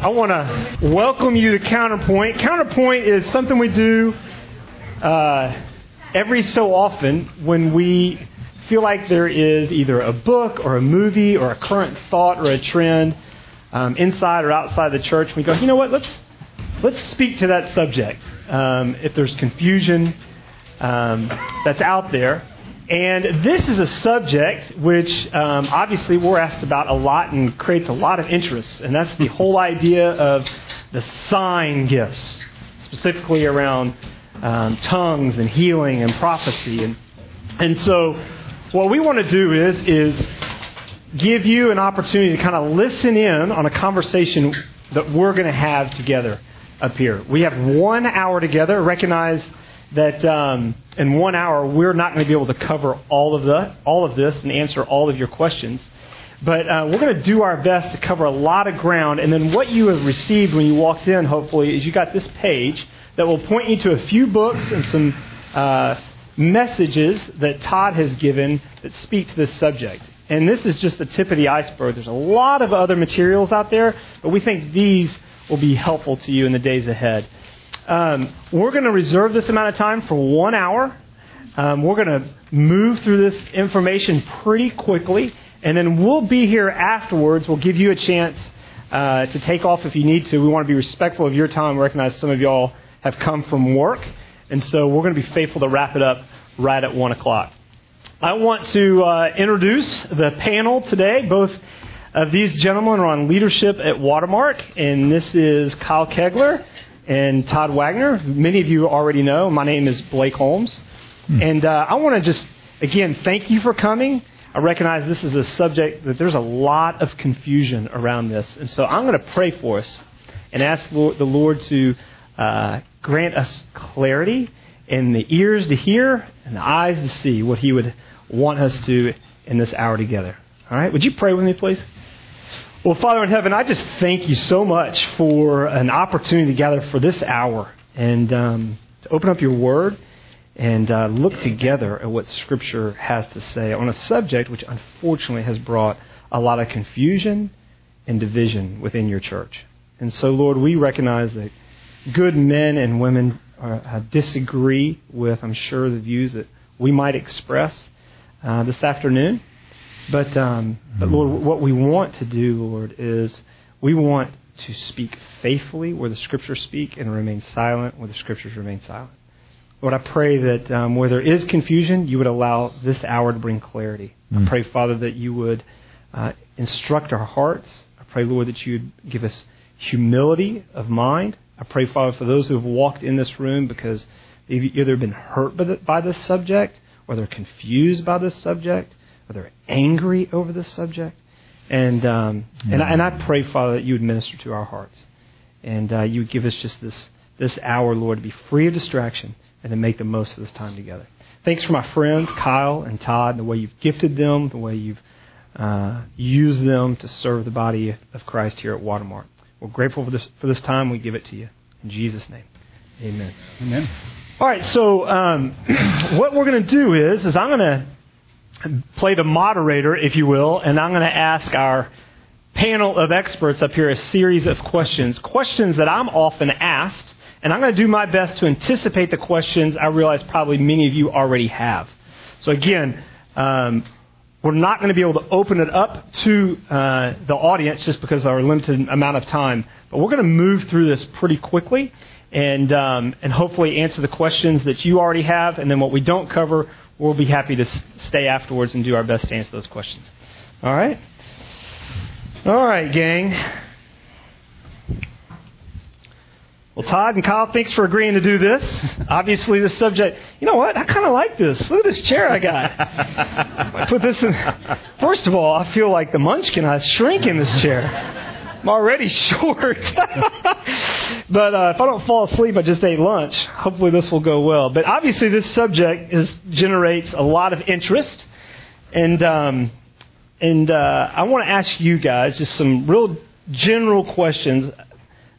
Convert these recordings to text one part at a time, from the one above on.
I want to welcome you to Counterpoint. Counterpoint is something we do uh, every so often when we feel like there is either a book or a movie or a current thought or a trend um, inside or outside the church. We go, you know what? Let's let's speak to that subject. Um, if there's confusion um, that's out there, and this is a subject which um, obviously we're asked about a lot and creates a lot of interest. And that's the whole idea of the sign gifts, specifically around um, tongues and healing and prophecy. And, and so, what we want to do is, is give you an opportunity to kind of listen in on a conversation that we're going to have together up here. We have one hour together. Recognize that um, in one hour we're not going to be able to cover all of the all of this and answer all of your questions. But uh, we're going to do our best to cover a lot of ground. And then what you have received when you walked in, hopefully, is you got this page that will point you to a few books and some uh, messages that Todd has given that speak to this subject. And this is just the tip of the iceberg. There's a lot of other materials out there, but we think these will be helpful to you in the days ahead. Um, we're going to reserve this amount of time for one hour. Um, we're going to move through this information pretty quickly, and then we'll be here afterwards. We'll give you a chance uh, to take off if you need to. We want to be respectful of your time. We recognize some of y'all have come from work, and so we're going to be faithful to wrap it up right at 1 o'clock. I want to uh, introduce the panel today. Both of these gentlemen are on leadership at Watermark, and this is Kyle Kaigler and Todd Wagner. Many of you already know. My name is Blake Holmes. Hmm. And uh, I want to just, again, thank you for coming. I recognize this is a subject that there's a lot of confusion around this. And so I'm going to pray for us and ask the Lord to uh, grant us clarity and the ears to hear and the eyes to see what He would want us to in this hour together. All right? Would you pray with me, please? Well, Father in heaven, I just thank you so much for an opportunity to gather for this hour and um, to open up your word and uh, look together at what Scripture has to say on a subject which unfortunately has brought a lot of confusion and division within your church. And so, Lord, we recognize that good men and women are, uh, disagree with, I'm sure, the views that we might express uh, this afternoon. But, um, but Lord, what we want to do, Lord, is we want to speak faithfully where the Scriptures speak and remain silent where the Scriptures remain silent. Lord, I pray that um, where there is confusion, you would allow this hour to bring clarity. Mm. I pray, Father, that you would uh, instruct our hearts. I pray, Lord, that you would give us humility of mind. I pray, Father, for those who have walked in this room because they've either been hurt by, the, by this subject or they're confused by this subject or they're angry over this subject. And, um, mm-hmm. and, I, and I pray, Father, that you would minister to our hearts. And uh, you would give us just this, this hour, Lord, to be free of distraction and to make the most of this time together. Thanks for my friends, Kyle and Todd, and the way you've gifted them, the way you've uh, used them to serve the body of Christ here at Watermark. We're grateful for this, for this time. We give it to you. In Jesus' name, amen. Amen. All right, so um, what we're going to do is, is I'm going to play the moderator, if you will, and I'm going to ask our panel of experts up here a series of questions. Questions that I'm often asked, and I'm going to do my best to anticipate the questions I realize probably many of you already have. So, again, um, we're not going to be able to open it up to uh, the audience just because of our limited amount of time, but we're going to move through this pretty quickly and um, and hopefully answer the questions that you already have, and then what we don't cover, we'll be happy to stay afterwards and do our best to answer those questions. All right? All right, gang. Well, Todd and Kyle, thanks for agreeing to do this. Obviously, this subject, you know what? I kind of like this. Look at this chair I got. I put this in. First of all, I feel like the munchkin. I shrink in this chair. I'm already short. but uh, if I don't fall asleep, I just ate lunch. Hopefully, this will go well. But obviously, this subject is, generates a lot of interest, and um, and uh, I want to ask you guys just some real general questions,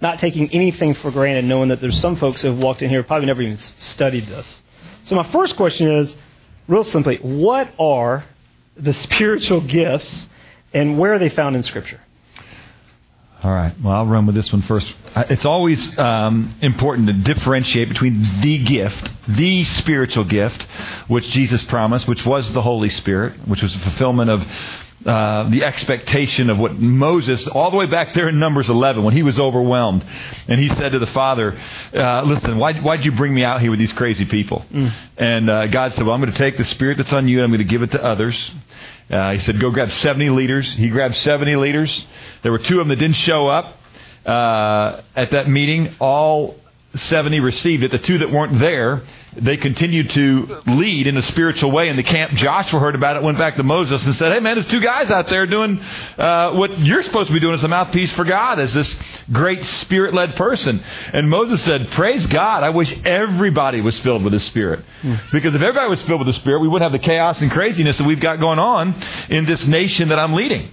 not taking anything for granted, knowing that there's some folks who have walked in here probably never even studied this. So my first question is, real simply, what are the spiritual gifts, and where are they found in Scripture? All right. Well, I'll run with this one first. Uh, It's always um, important to differentiate between the gift, the spiritual gift, which Jesus promised, which was the Holy Spirit, which was a fulfillment of uh, the expectation of what Moses, all the way back there in Numbers 11, when he was overwhelmed, and he said to the Father, uh, "Listen, why why'd you bring me out here with these crazy people?" And uh, God said, "Well, I'm going to take the Spirit that's on you, and I'm going to give it to others." Uh, he said, "Go grab 70 leaders." He grabbed 70 leaders. There were two of them that didn't show up uh, at that meeting. All 70 received it. The two that weren't there, they continued to lead in a spiritual way in the camp. Joshua heard about it, went back to Moses and said, Hey man, there's two guys out there doing uh, what you're supposed to be doing as a mouthpiece for God, as this great spirit led person. And Moses said, Praise God. I wish everybody was filled with the Spirit. Because if everybody was filled with the Spirit, we wouldn't have the chaos and craziness that we've got going on in this nation that I'm leading.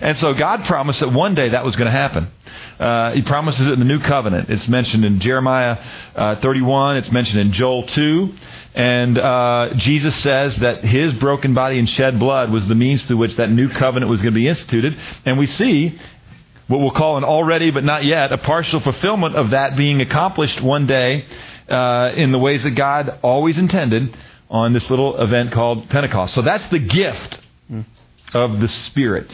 And so God promised that one day that was going to happen. Uh, he promises it in the new covenant. It's mentioned in Jeremiah uh, 31. It's mentioned in Joel 2. And uh, Jesus says that his broken body and shed blood was the means through which that new covenant was going to be instituted. And we see what we'll call an already but not yet, a partial fulfillment of that being accomplished one day uh, in the ways that God always intended on this little event called Pentecost. So that's the gift of the Spirit.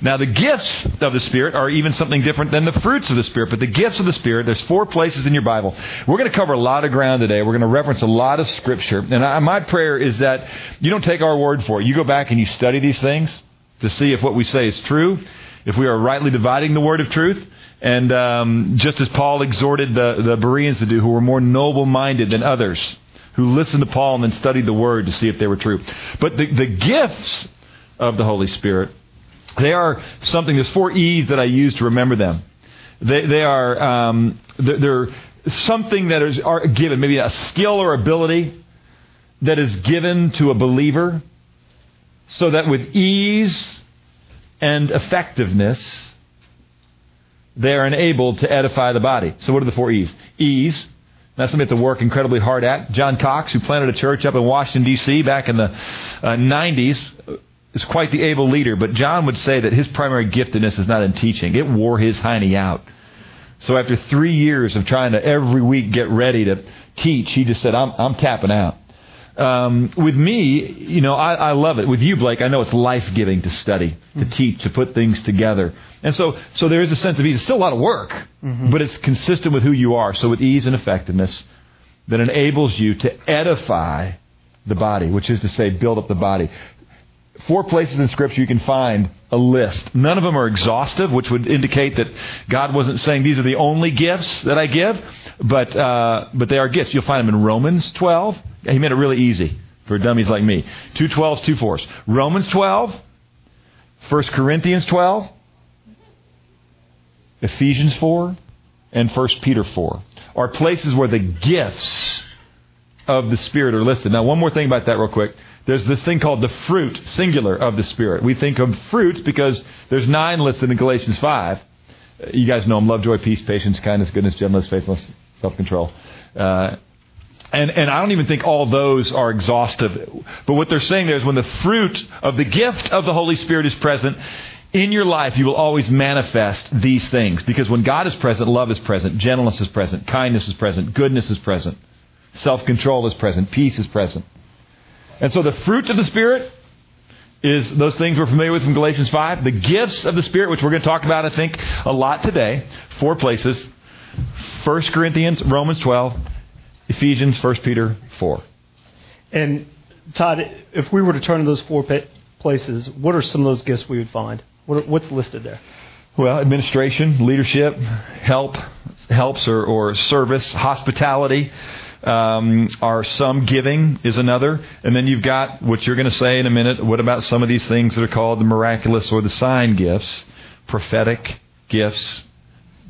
Now, the gifts of the Spirit are even something different than the fruits of the Spirit. But the gifts of the Spirit, there's four places in your Bible. We're going to cover a lot of ground today. We're going to reference a lot of Scripture. And I, my prayer is that you don't take our word for it. You go back and you study these things to see if what we say is true, if we are rightly dividing the word of truth. And um, just as Paul exhorted the, the Bereans to do, who were more noble minded than others, who listened to Paul and then studied the word to see if they were true. But the, the gifts of the Holy Spirit. They are something. There's four E's that I use to remember them. They, they are um, they're, they're something that is are given, maybe a skill or ability that is given to a believer, so that with ease and effectiveness they are enabled to edify the body. So, what are the four E's? Ease. That's something to work incredibly hard at. John Cox, who planted a church up in Washington, D.C. back in the uh, 90s, is quite the able leader, but John would say that his primary giftedness is not in teaching. It wore his hiney out. So after three years of trying to every week get ready to teach, he just said, I'm, I'm tapping out. Um, with me, you know, I, I love it. With you, Blake, I know it's life giving to study, to teach, to put things together. And so, so there is a sense of ease. It's still a lot of work, but it's consistent with who you are. So with ease and effectiveness that enables you to edify the body, which is to say, build up the body four places in Scripture you can find a list. None of them are exhaustive, which would indicate that God wasn't saying these are the only gifts that I give, but uh, but they are gifts. You'll find them in Romans 12. He made it really easy for dummies like me. Two 12s, two 4s. Romans 12, 1 Corinthians 12, Ephesians 4, and 1 Peter 4 are places where the gifts of the Spirit are listed. Now, one more thing about that, real quick. There's this thing called the fruit, singular, of the Spirit. We think of fruits because there's nine listed in Galatians 5. You guys know them love, joy, peace, patience, kindness, goodness, gentleness, faithfulness, self control. Uh, and, and I don't even think all those are exhaustive. But what they're saying there is when the fruit of the gift of the Holy Spirit is present, in your life, you will always manifest these things. Because when God is present, love is present, gentleness is present, kindness is present, goodness is present, self control is present, peace is present. And so the fruit of the Spirit is those things we're familiar with from Galatians 5. The gifts of the Spirit, which we're going to talk about, I think, a lot today. Four places 1 Corinthians, Romans 12, Ephesians, 1 Peter 4. And Todd, if we were to turn to those four places, what are some of those gifts we would find? What's listed there? Well, administration, leadership, help, helps or, or service, hospitality, um, are some giving is another. And then you've got what you're going to say in a minute. What about some of these things that are called the miraculous or the sign gifts, prophetic gifts,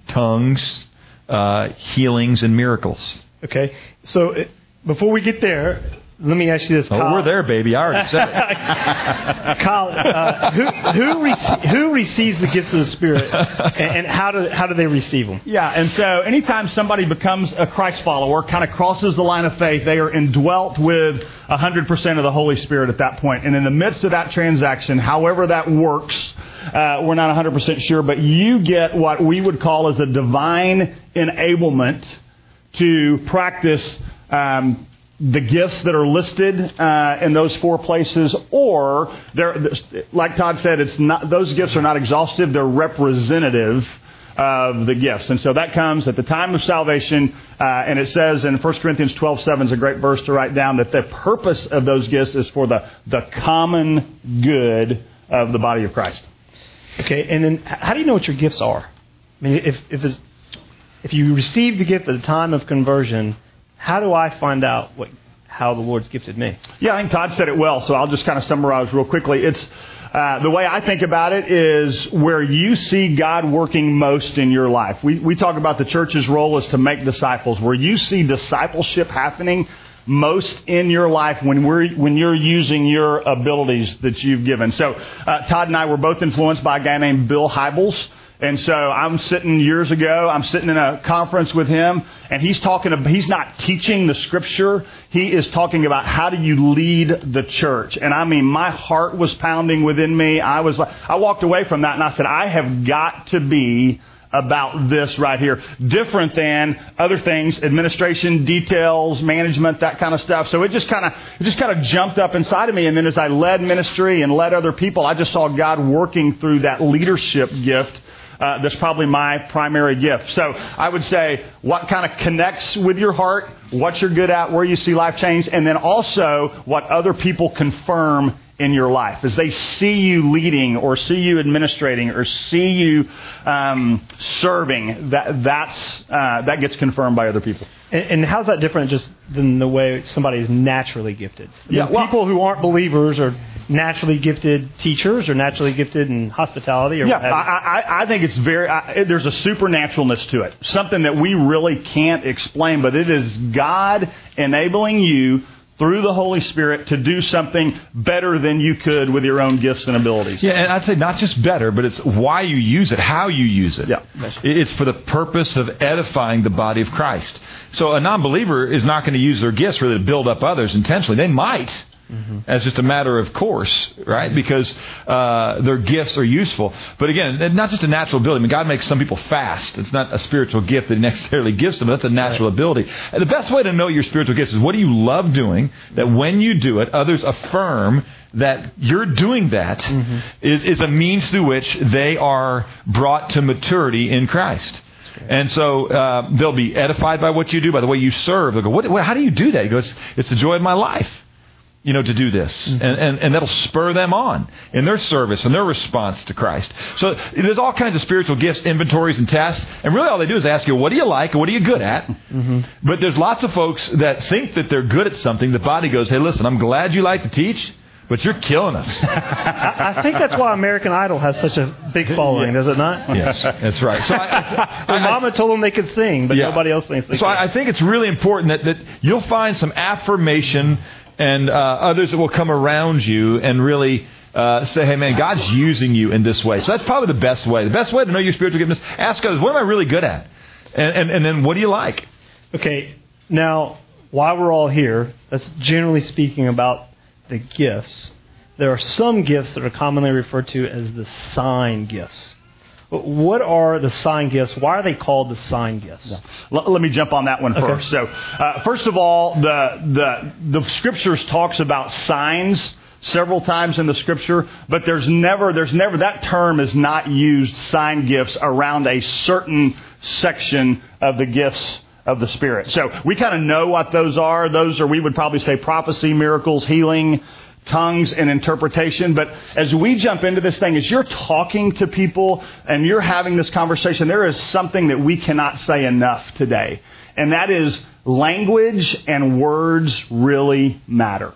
tongues, uh, healings, and miracles? Okay, so before we get there, let me ask you this. Oh, Kyle. we're there, baby. I already said it. Kyle, uh, who who, rece- who receives the gifts of the Spirit, and, and how do how do they receive them? Yeah, and so anytime somebody becomes a Christ follower, kind of crosses the line of faith, they are indwelt with 100% of the Holy Spirit at that point. And in the midst of that transaction, however that works, uh, we're not 100% sure, but you get what we would call as a divine enablement to practice um, the gifts that are listed uh, in those four places, or like Todd said, it's not those gifts are not exhaustive; they're representative of the gifts. And so that comes at the time of salvation, uh, and it says in 1 Corinthians 12, 7 is a great verse to write down that the purpose of those gifts is for the, the common good of the body of Christ. Okay, and then how do you know what your gifts are? I mean, if if if you receive the gift at the time of conversion, how do I find out what how the Lord's gifted me? Yeah, I think Todd said it well, so I'll just kind of summarize real quickly. It's uh, the way I think about it is where you see God working most in your life. We, we talk about the church's role is to make disciples. Where you see discipleship happening most in your life when we're when you're using your abilities that you've given. So uh, Todd and I were both influenced by a guy named Bill Hybels. And so I'm sitting years ago, I'm sitting in a conference with him, and he's talking he's not teaching the scripture. He is talking about how do you lead the church. And I mean, my heart was pounding within me. I was like, I walked away from that and I said, I have got to be about this right here. Different than other things, administration, details, management, that kind of stuff. So it just kind of, it just kind of jumped up inside of me. And then as I led ministry and led other people, I just saw God working through that leadership gift uh, that's probably my primary gift. So I would say what kind of connects with your heart, what you're good at, where you see life change, and then also what other people confirm in your life. As they see you leading or see you administrating or see you um, serving, that, that's, uh, that gets confirmed by other people. And, and how's that different just than the way somebody is naturally gifted? I mean, Yeah, well- people who aren't believers are naturally gifted teachers or naturally gifted in hospitality or Yeah, what. I, I, I think it's very, I, there's a supernaturalness to it. Something that we really can't explain, but it is God enabling you through the Holy Spirit to do something better than you could with your own gifts and abilities. Yeah, and I'd say not just better, but it's why you use it, how you use it. Yeah. It's for the purpose of edifying the body of Christ. So a non believer is not going to use their gifts really to build up others intentionally. They might. As just a matter of course, right? Because uh, their gifts are useful. But again, not just a natural ability. I mean, God makes some people fast. It's not a spiritual gift that He necessarily gives them. That's a natural ability. And the best way to know your spiritual gifts is what do you love doing? That when you do it, others affirm that you're doing that is is a means through which they are brought to maturity in Christ. And so uh, they'll be edified by what you do, by the way you serve. They'll go, what, what, how do you do that? He goes, it's the joy of my life you know, to do this. Mm-hmm. And, and, and that'll spur them on in their service and their response to Christ. So there's all kinds of spiritual gifts, inventories, and tests. And really all they do is ask you, what do you like and what are you good at? Mm-hmm. But there's lots of folks that think that they're good at something. The body goes, hey, listen, I'm glad you like to teach, but you're killing us. I, I think that's why American Idol has such a big following, does it not? yes, that's right. So I, Their mama told them they could sing, but Yeah. nobody else thinks they So could. I, I think it's really important that, that you'll find some affirmation and uh, others that will come around you and really uh, say, hey, man, God's using you in this way. So that's probably the best way. The best way to know your spiritual giftedness, ask others, what am I really good at? And, and, and then what do you like? Okay, now, while we're all here, that's generally speaking about the gifts. There are some gifts that are commonly referred to as the sign gifts. What are the sign gifts? Why are they called the sign gifts? Let, let me jump on that one Okay. first. So, uh, first of all, the, the, the scriptures talks about signs several times in the scripture, but there's never, there's never, that term is not used, sign gifts, around a certain section of the gifts of the Spirit. So we kind of know what those are. Those are, we would probably say prophecy, miracles, healing, tongues and interpretation. But as we jump into this thing, as you're talking to people and you're having this conversation, there is something that we cannot say enough today. And that is language and words really matter.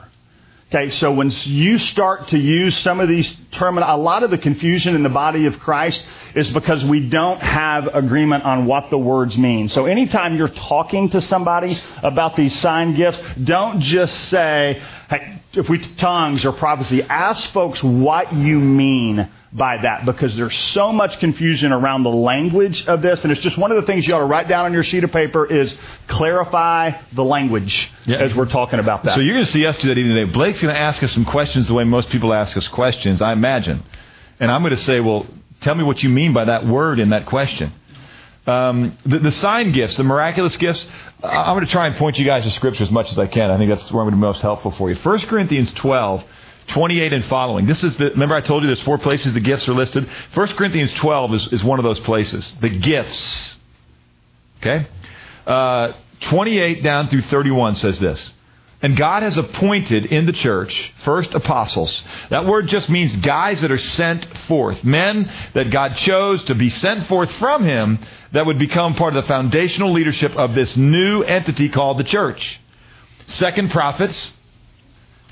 Okay, so when you start to use some of these terms, a lot of the confusion in the body of Christ is because we don't have agreement on what the words mean. So anytime you're talking to somebody about these sign gifts, don't just say, hey, if we tongues or prophecy, ask folks what you mean by that because there's so much confusion around the language of this and it's just one of the things you ought to write down on your sheet of paper is clarify the language yeah. as we're talking about that. So you're going to see us do that even today. Blake's going to ask us some questions the way most people ask us questions, I imagine. And I'm going to say, well, tell me what you mean by that word in that question. Um, the, the, sign gifts, the miraculous gifts, I'm going to try and point you guys to Scripture as much as I can. I think that's where I'm going to be most helpful for you. 1 Corinthians 12 28 and following. This is the, remember I told you there's four places the gifts are listed? 1 Corinthians 12 is, is one of those places. The gifts. Okay? Uh, 28 down through 31 says this. And God has appointed in the church first apostles. That word just means guys that are sent forth. Men that God chose to be sent forth from Him that would become part of the foundational leadership of this new entity called the church. Second, prophets.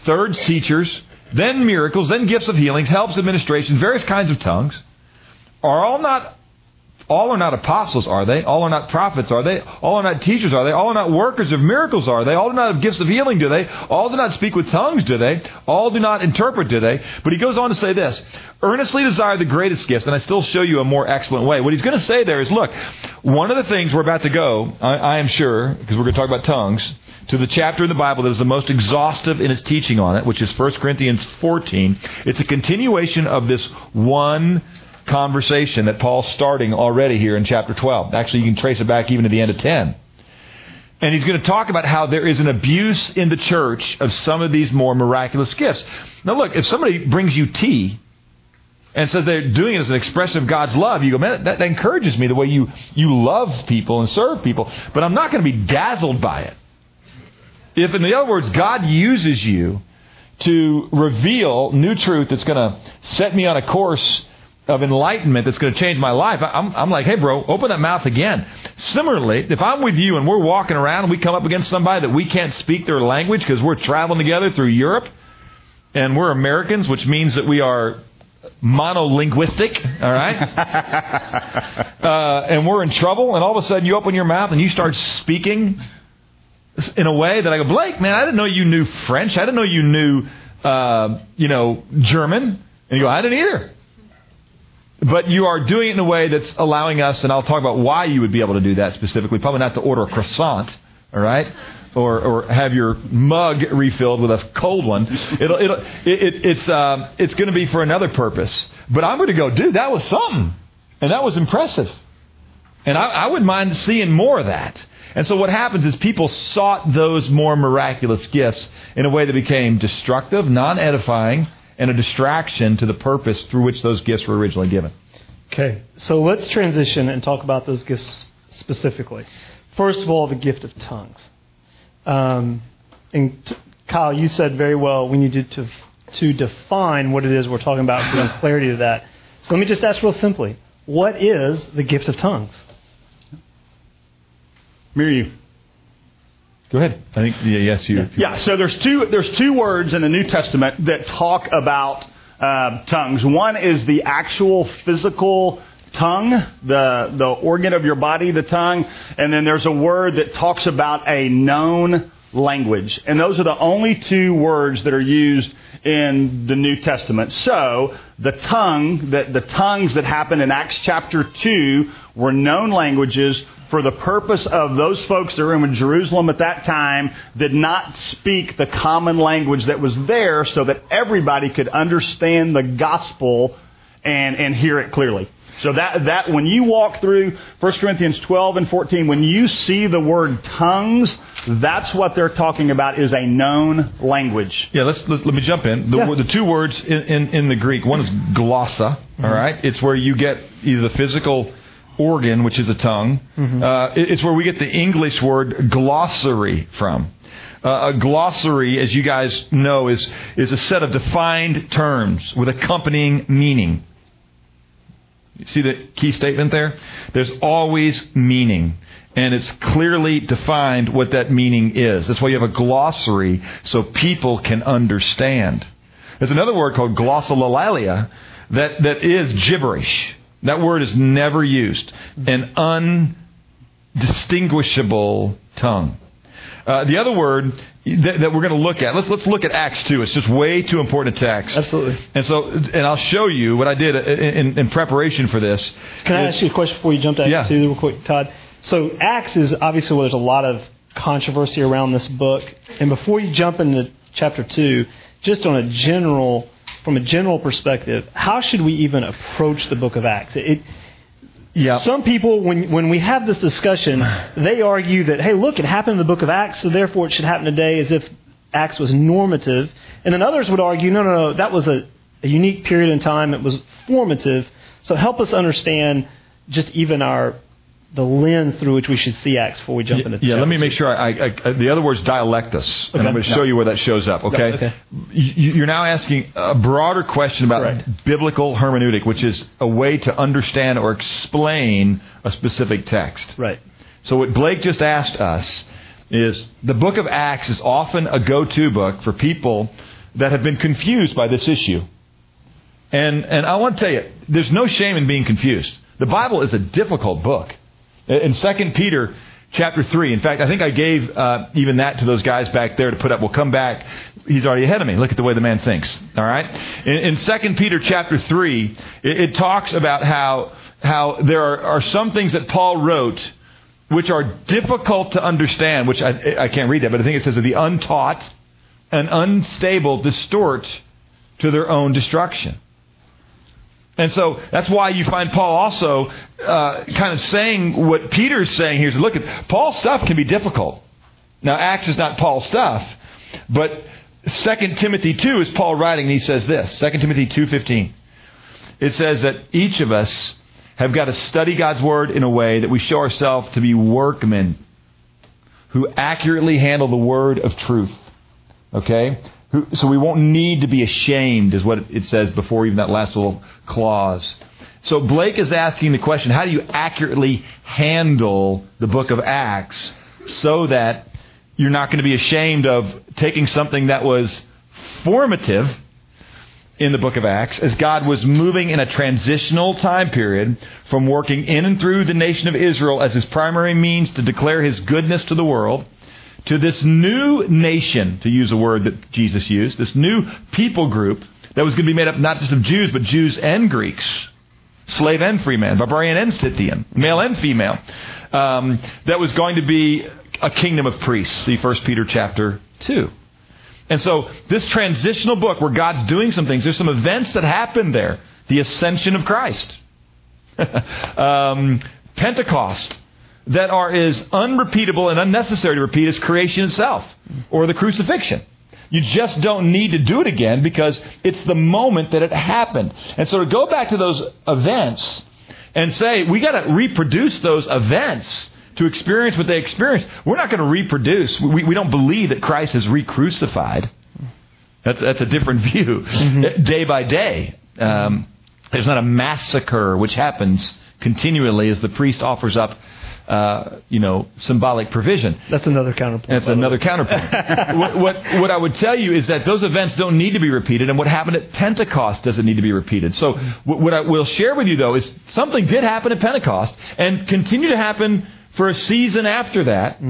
Third, teachers then miracles, then gifts of healings, helps, administration, various kinds of tongues. Are all not all are not apostles, are they? All are not prophets, are they? All are not teachers, are they? All are not workers of miracles, are they? All do not have gifts of healing, do they? All do not speak with tongues, do they? All do not interpret, do they? But he goes on to say this earnestly desire the greatest gifts, and I still show you a more excellent way. What he's going to say there is look, one of the things we're about to go, I, I am sure, because we're going to talk about tongues, to the chapter in the Bible that is the most exhaustive in its teaching on it, which is 1 Corinthians 14. It's a continuation of this one conversation that Paul's starting already here in chapter 12. Actually, you can trace it back even to the end of 10. And he's going to talk about how there is an abuse in the church of some of these more miraculous gifts. Now, look, if somebody brings you tea and says they're doing it as an expression of God's love, you go, man, that, that encourages me the way you, you love people and serve people. But I'm not going to be dazzled by it. If, in other words, God uses you to reveal new truth that's going to set me on a course of enlightenment that's going to change my life, I'm, I'm like, hey, bro, open that mouth again. Similarly, if I'm with you and we're walking around and we come up against somebody that we can't speak their language because we're traveling together through Europe and we're Americans, which means that we are monolinguistic, all right? uh, and we're in trouble, and all of a sudden you open your mouth and you start speaking in a way that I go, Blake, man, I didn't know you knew French. I didn't know you knew, uh, you know, German. And you go, I didn't either. But you are doing it in a way that's allowing us, and I'll talk about why you would be able to do that specifically. Probably not to order a croissant, all right? Or, or have your mug refilled with a cold one. It'll, it'll, it, it, it's uh, it's going to be for another purpose. But I'm going to go, dude, that was something. And that was impressive. And I, I wouldn't mind seeing more of that. And so what happens is people sought those more miraculous gifts in a way that became destructive, non edifying, and a distraction to the purpose through which those gifts were originally given. Okay, so let's transition and talk about those gifts specifically. First of all, the gift of tongues. Um, and t- Kyle, you said very well we need to, to define what it is we're talking about, bring clarity to that. So let me just ask real simply what is the gift of tongues? Mirror Go ahead. I think yeah, yes, you. Yeah. So there's two there's two words in the New Testament that talk about uh, tongues. One is the actual physical tongue, the the organ of your body, the tongue, and then there's a word that talks about a known language. And those are the only two words that are used in the New Testament. So, the tongue, that the tongues that happened in Acts chapter 2 were known languages for the purpose of those folks that were in Jerusalem at that time did not speak the common language that was there so that everybody could understand the gospel and, and hear it clearly. So that, that when you walk through 1 Corinthians 12 and 14, when you see the word tongues, that's what they're talking about is a known language. Yeah, let's, let, let me jump in. The, yeah. the two words in, in, in, the Greek, one is glossa, mm-hmm. all right? It's where you get either the physical organ, which is a tongue. Mm-hmm. Uh, it's where we get the English word glossary from. Uh, a glossary, as you guys know, is, is a set of defined terms with accompanying meaning. You see the key statement there? There's always meaning. And it's clearly defined what that meaning is. That's why you have a glossary so people can understand. There's another word called glossolalia that, that is gibberish. That word is never used. An undistinguishable tongue. Uh, the other word that, that we're going to look at, let's, let's look at Acts 2. It's just way too important a text. Absolutely. And so, and I'll show you what I did in, in preparation for this. Can I ask you a question before you jump to Acts Yeah. 2 real quick, Todd? So Acts is obviously where there's a lot of controversy around this book. And before you jump into chapter 2, just on a general, from a general perspective, how should we even approach the book of Acts? It, Yeah. Some people, when, when we have this discussion, they argue that, hey, look, it happened in the book of Acts, so therefore it should happen today as if Acts was normative. And then others would argue, no, no, no, that was a, a unique period in time, it was formative. So help us understand just even our the lens through which we should see Acts before we jump into Yeah, let me make sure I, I, I the other word's dialectus, and I'm going to show you where that shows up. Okay, Okay. You- you're now asking a broader question about Correct. biblical hermeneutic, which is a way to understand or explain a specific text. Right. So what Blake just asked us is the book of Acts is often a go-to book for people that have been confused by this issue. And and I want to tell you, there's no shame in being confused. The Bible is a difficult book. In 2 Peter chapter 3, in fact, I think I gave uh, even that to those guys back there to put up. We'll come back. He's already ahead of me. Look at the way the man thinks. All right? In, in 2 Peter chapter 3, it, it talks about how, how there are, are some things that Paul wrote which are difficult to understand, which I, I can't read that, but I think it says that the untaught and unstable distort to their own destruction. And so that's why you find Paul also uh, kind of saying what Peter's saying here. Look at Paul's stuff can be difficult. Now Acts is not Paul's stuff, but 2 Timothy 2 is Paul writing, and he says this 2 Timothy 2.15. It says that each of us have got to study God's Word in a way that we show ourselves to be workmen who accurately handle the Word of truth. Okay? So we won't need to be ashamed, is what it says before even that last little clause. So Blake is asking the question how do you accurately handle the book of Acts so that you're not going to be ashamed of taking something that was formative in the book of Acts as God was moving in a transitional time period from working in and through the nation of Israel as his primary means to declare his goodness to the world to this new nation, to use a word that Jesus used, this new people group that was going to be made up not just of Jews, but Jews and Greeks, slave and free man, barbarian and Scythian, male and female, um, that was going to be a kingdom of priests. See 1 Peter chapter 2. And so, this transitional book where God's doing some things, there's some events that happen there. The ascension of Christ, um, Pentecost, that are as unrepeatable and unnecessary to repeat as creation itself or the crucifixion. You just don't need to do it again because it's the moment that it happened. And so to go back to those events and say, we got to reproduce those events to experience what they experienced. We're not going to reproduce. We, we don't believe that Christ is re crucified. That's, that's a different view. Day by day. Um, there's not a massacre which happens continually as the priest offers up, uh, you know, symbolic provision. That's another counterpoint. That's by the way. another counterpoint. what, what, what I would tell you is that those events don't need to be repeated, and what happened at Pentecost doesn't need to be repeated. So, what, what I will share with you, though, is something did happen at Pentecost and continue to happen for a season after that.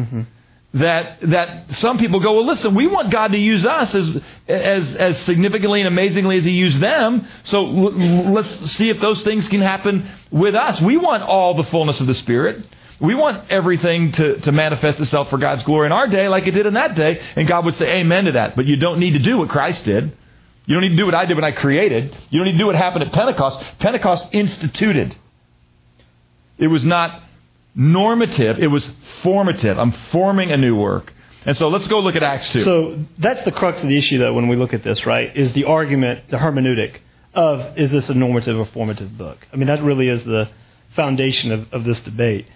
That that some people go, well, listen, we want God to use us as as as significantly and amazingly as He used them. So l- let's see if those things can happen with us. We want all the fullness of the Spirit. We want everything to, to manifest itself for God's glory in our day like it did in that day. And God would say amen to that. But you don't need to do what Christ did. You don't need to do what I did when I created. You don't need to do what happened at Pentecost. Pentecost instituted. It was not normative, it was formative. I'm forming a new work. And so let's go look at Acts 2. So that's the crux of the issue, though, when we look at this, right? Is the argument, the hermeneutic of is this a normative or formative book? I mean, that really is the foundation of, of this debate.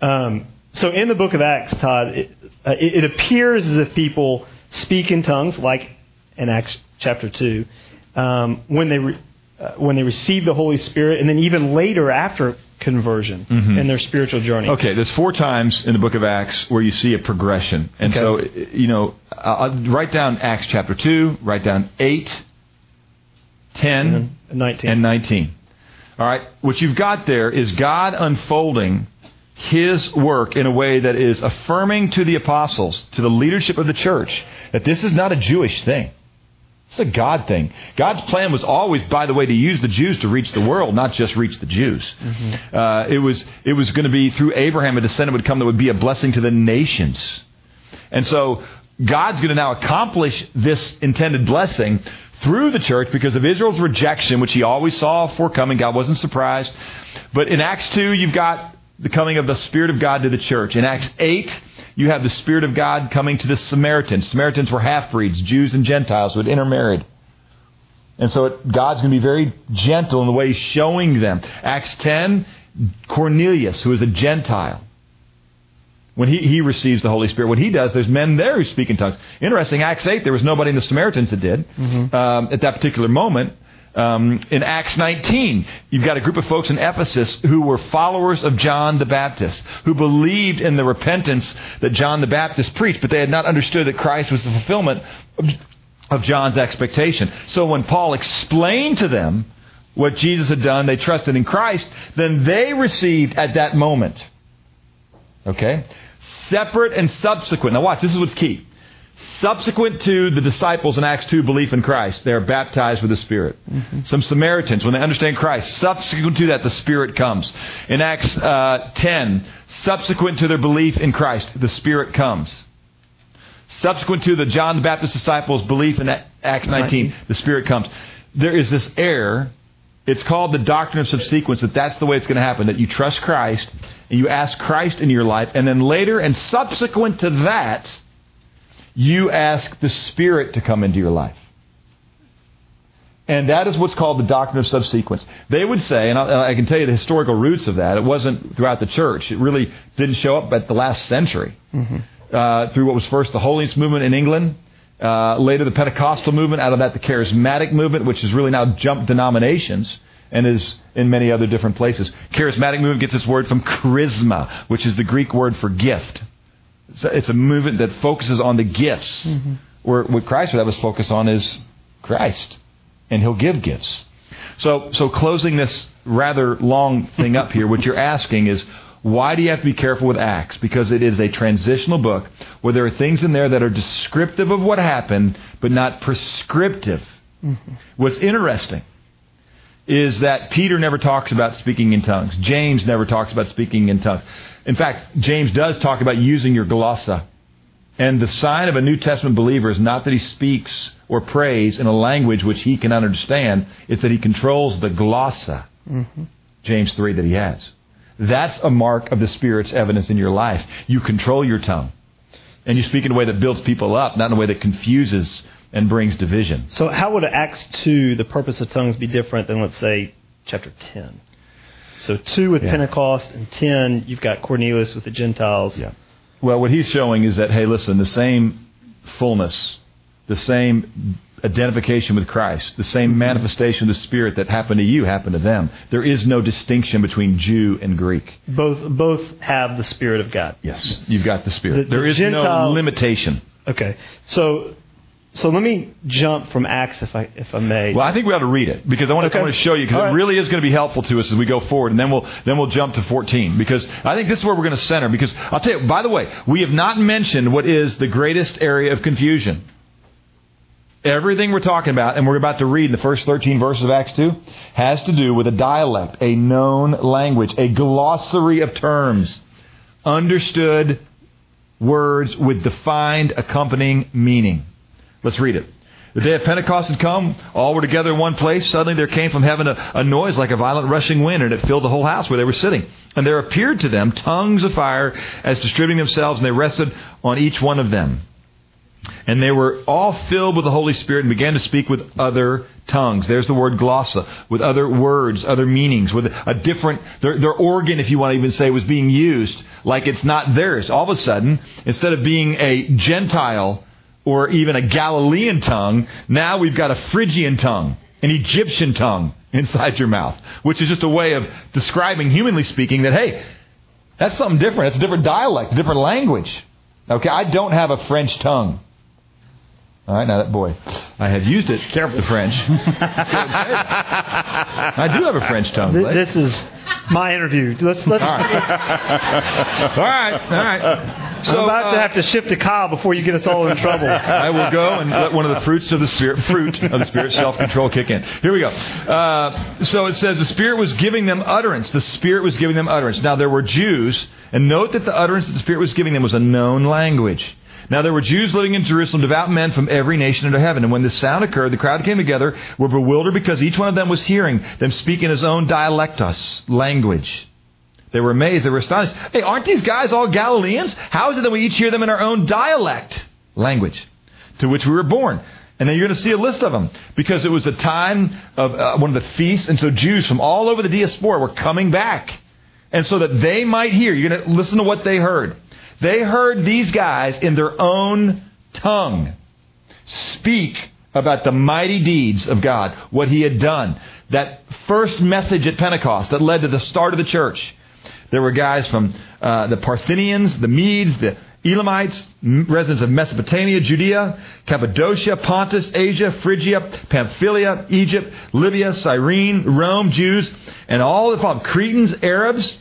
Um, so in the book of Acts, Todd, it, uh, it, it appears as if people speak in tongues, like in Acts chapter 2, um, when they re- uh, when they received the Holy Spirit, and then even later after conversion in their spiritual journey. Mm-hmm. Okay, there's four times in the book of Acts where you see a progression. And Okay. so, you know, I'll write down Acts chapter 2, write down 8, 10, 19. and 19. All right, what you've got there is God unfolding his work in a way that is affirming to the apostles, to the leadership of the church, that this is not a Jewish thing. It's a God thing. God's plan was always, by the way, to use the Jews to reach the world, not just reach the Jews. Uh, it was it was going to be through Abraham a descendant would come that would be a blessing to the nations. And so God's going to now accomplish this intended blessing through the church because of Israel's rejection, which he always saw forecoming. God wasn't surprised. But in Acts 2, you've got the coming of the Spirit of God to the church. In Acts 8, you have the Spirit of God coming to the Samaritans. Samaritans were half breeds, Jews and Gentiles who had intermarried. And so it, God's going to be very gentle in the way He's showing them. Acts 10, Cornelius, who is a Gentile, when he, he receives the Holy Spirit, what he does, there's men there who speak in tongues. Interesting, Acts 8, there was nobody in the Samaritans that did um, at that particular moment. Um, in Acts 19, you've got a group of folks in Ephesus who were followers of John the Baptist, who believed in the repentance that John the Baptist preached, but they had not understood that Christ was the fulfillment of, of John's expectation. So when Paul explained to them what Jesus had done, they trusted in Christ, then they received at that moment. Okay? Separate and subsequent. Now watch, this is what's key. Subsequent to the disciples in Acts 2 belief in Christ, they are baptized with the Spirit. Some Samaritans, when they understand Christ, subsequent to that, the Spirit comes. In Acts uh, 10, subsequent to their belief in Christ, the Spirit comes. Subsequent to the John the Baptist disciples' belief in Acts 19, the Spirit comes. There is this error. It's called the doctrine of subsequence, that that's the way it's going to happen, that you trust Christ and you ask Christ into your life, and then later and subsequent to that, you ask the Spirit to come into your life. And that is what's called the doctrine of subsequence. They would say, and I, I can tell you the historical roots of that, it wasn't throughout the church. It really didn't show up at the last century. Uh, through what was first the Holiness movement in England, uh, later the Pentecostal movement, out of that the Charismatic movement, which has really now jumped denominations and is in many other different places. Charismatic movement gets its word from charisma, which is the Greek word for gift. It's a, it's a movement that focuses on the gifts. Mm-hmm. Where what Christ would have us focus on is Christ, and He'll give gifts. So, so closing this rather long thing up here, what you're asking is, why do you have to be careful with Acts? Because it is a transitional book where there are things in there that are descriptive of what happened, but not prescriptive. Mm-hmm. What's interesting is that Peter never talks about speaking in tongues. James never talks about speaking in tongues. In fact, James does talk about using your glossa. And the sign of a New Testament believer is not that he speaks or prays in a language which he cannot understand, it's that he controls the glossa, mm-hmm. James 3, that he has. That's a mark of the Spirit's evidence in your life. You control your tongue. And you speak in a way that builds people up, not in a way that confuses and brings division. So, how would Acts 2, the purpose of tongues, be different than, let's say, chapter 10? So, 2 with Yeah. Pentecost, and 10, you've got Cornelius with the Gentiles. Yeah. Well, what he's showing is that, hey, listen, the same fullness, the same identification with Christ, the same mm-hmm. manifestation of the Spirit that happened to you happened to them. There is no distinction between Jew and Greek. Both, both have the Spirit of God. Yes, you've got the Spirit. The- the there is no limitation. Okay. So, so let me jump from Acts, if I, if I may. Well, I think we ought to read it because I want to, Okay. I want to show you because All it really is going to be helpful to us as we go forward, and then we'll then we'll jump to 14 because I think this is where we're going to center. Because I'll tell you, by the way, we have not mentioned what is the greatest area of confusion. Everything we're talking about, and we're about to read in the first 13 verses of Acts 2, has to do with a dialect, a known language, a glossary of terms, understood words with defined accompanying meaning. Let's read it. The day of Pentecost had come. All were together in one place. Suddenly there came from heaven a, a noise like a violent rushing wind, and it filled the whole house where they were sitting. And there appeared to them tongues of fire as distributing themselves, and they rested on each one of them. And they were all filled with the Holy Spirit and began to speak with other tongues. There's the word glossa, with other words, other meanings, with a different, their, their organ, if you want to even say, was being used like it's not theirs. All of a sudden, instead of being a Gentile or even a Galilean tongue, now we've got a Phrygian tongue, an Egyptian tongue, inside your mouth, which is just a way of describing, humanly speaking, that, hey, that's something different. It's a different dialect, a different language. Okay, I don't have a French tongue. All right, now that boy, I had used it Careful. the French. I do have a French tongue. This is my interview. Let's let's. All right, all right. All right. So, I'm about uh, to have to shift to Kyle before you get us all in trouble. I will go and let one of the fruits of the spirit, fruit of the spirit, self-control, kick in. Here we go. Uh, so it says the spirit was giving them utterance. The spirit was giving them utterance. Now there were Jews, and note that the utterance that the spirit was giving them was a known language. Now there were Jews living in Jerusalem, devout men from every nation under heaven. And when this sound occurred, the crowd came together, were bewildered because each one of them was hearing them speak in his own dialectos, language. They were amazed. They were astonished. Hey, aren't these guys all Galileans? How is it that we each hear them in our own dialect, language, to which we were born? And then you're going to see a list of them because it was a time of uh, one of the feasts. And so Jews from all over the diaspora were coming back. And so that they might hear, you're going to listen to what they heard. They heard these guys in their own tongue speak about the mighty deeds of God, what He had done. That first message at Pentecost that led to the start of the church. There were guys from uh, the Parthians, the Medes, the Elamites, residents of Mesopotamia, Judea, Cappadocia, Pontus, Asia, Phrygia, Pamphylia, Egypt, Libya, Cyrene, Rome, Jews, and all the Cretans, Arabs.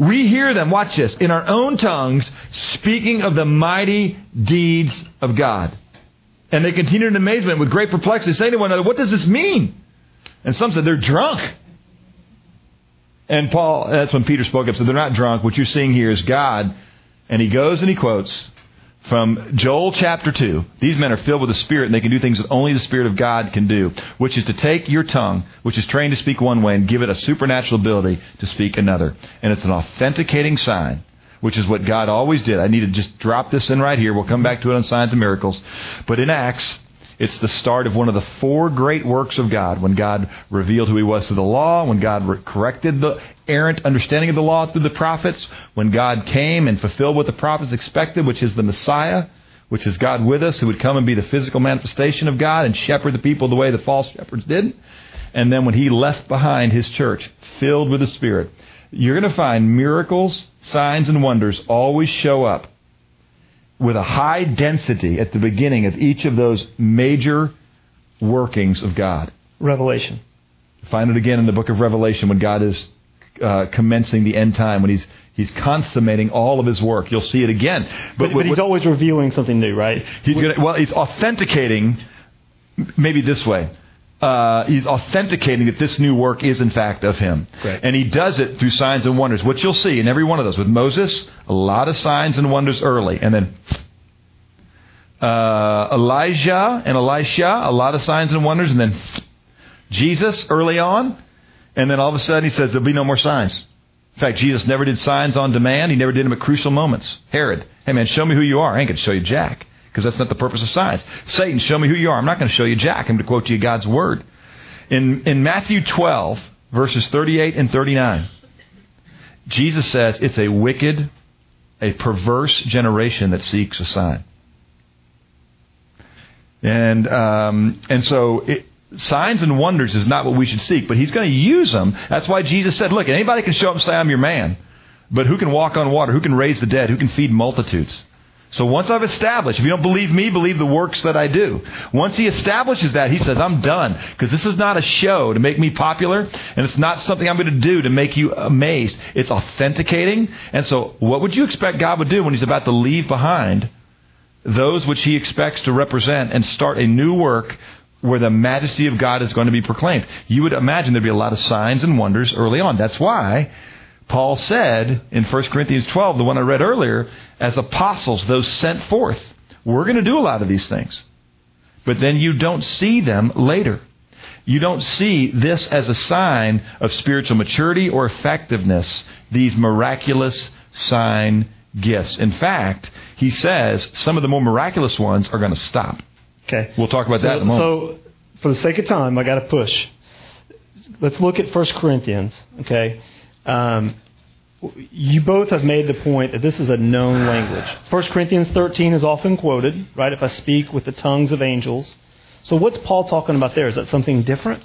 We hear them, watch this, in our own tongues, speaking of the mighty deeds of God. And they continued in amazement with great perplexity, saying to one another, What does this mean? And some said, They're drunk. And Paul, that's when Peter spoke up, said, They're not drunk. What you're seeing here is God. And he goes and he quotes from Joel chapter 2. These men are filled with the Spirit, and they can do things that only the Spirit of God can do, which is to take your tongue, which is trained to speak one way, and give it a supernatural ability to speak another. And it's an authenticating sign which is what God always did. I need to just drop this in right here. We'll come back to it on signs and miracles. But in Acts, it's the start of one of the four great works of God when God revealed who He was through the law, when God corrected the errant understanding of the law through the prophets, when God came and fulfilled what the prophets expected, which is the Messiah, which is God with us, who would come and be the physical manifestation of God and shepherd the people the way the false shepherds did. And then when He left behind His church, filled with the Spirit, you're going to find miracles, signs, and wonders always show up with a high density at the beginning of each of those major workings of God. Revelation. Find it again in the book of Revelation when God is uh, commencing the end time, when He's He's consummating all of His work. You'll see it again. But, but, but He's always revealing something new, right? He's gonna, well, He's authenticating. Maybe this way uh, he's authenticating that this new work is in fact of him. Right. And he does it through signs and wonders. What you'll see in every one of those. With Moses, a lot of signs and wonders early. And then uh, Elijah and Elisha, a lot of signs and wonders. And then Jesus early on. And then all of a sudden he says there'll be no more signs. In fact, Jesus never did signs on demand. He never did them at crucial moments. Herod, hey man, show me who you are. I ain't going to show you Jack because that's not the purpose of science. Satan, show me who you are. I'm not going to show you Jack. I'm going to quote to you God's word. In, in Matthew 12, verses 38 and 39, Jesus says it's a wicked, a perverse generation that seeks a sign. And, um, and so it, signs and wonders is not what we should seek, but he's going to use them. That's why Jesus said, look, anybody can show up and say, I'm your man. But who can walk on water? Who can raise the dead? Who can feed multitudes? So once I've established, if you don't believe me, believe the works that I do. Once he establishes that, he says, I'm done. Because this is not a show to make me popular, and it's not something I'm going to do to make you amazed. It's authenticating. And so, what would you expect God would do when he's about to leave behind those which he expects to represent and start a new work where the majesty of God is going to be proclaimed? You would imagine there'd be a lot of signs and wonders early on. That's why Paul said in 1 Corinthians 12, the one I read earlier, as apostles, those sent forth, we're going to do a lot of these things. But then you don't see them later. You don't see this as a sign of spiritual maturity or effectiveness, these miraculous sign gifts. In fact, he says some of the more miraculous ones are going to stop. Okay. We'll talk about so, that in a moment. So, for the sake of time, I got to push. Let's look at 1 Corinthians, okay? Um, you both have made the point that this is a known language. 1 Corinthians 13 is often quoted, right? If I speak with the tongues of angels. So what's Paul talking about there? Is that something different?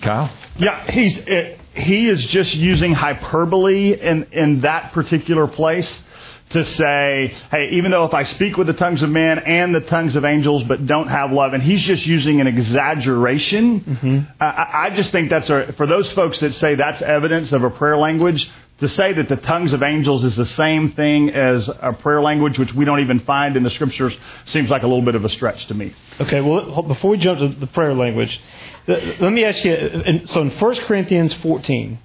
Kyle? Yeah, he's it, he is just using hyperbole in in that particular place to say, hey, even though if I speak with the tongues of men and the tongues of angels, but don't have love, and he's just using an exaggeration. Mm-hmm. I, I just think that's a for those folks that say that's evidence of a prayer language. To say that the tongues of angels is the same thing as a prayer language, which we don't even find in the scriptures, seems like a little bit of a stretch to me. Okay, well, before we jump to the prayer language, let me ask you. So in 1 Corinthians 14,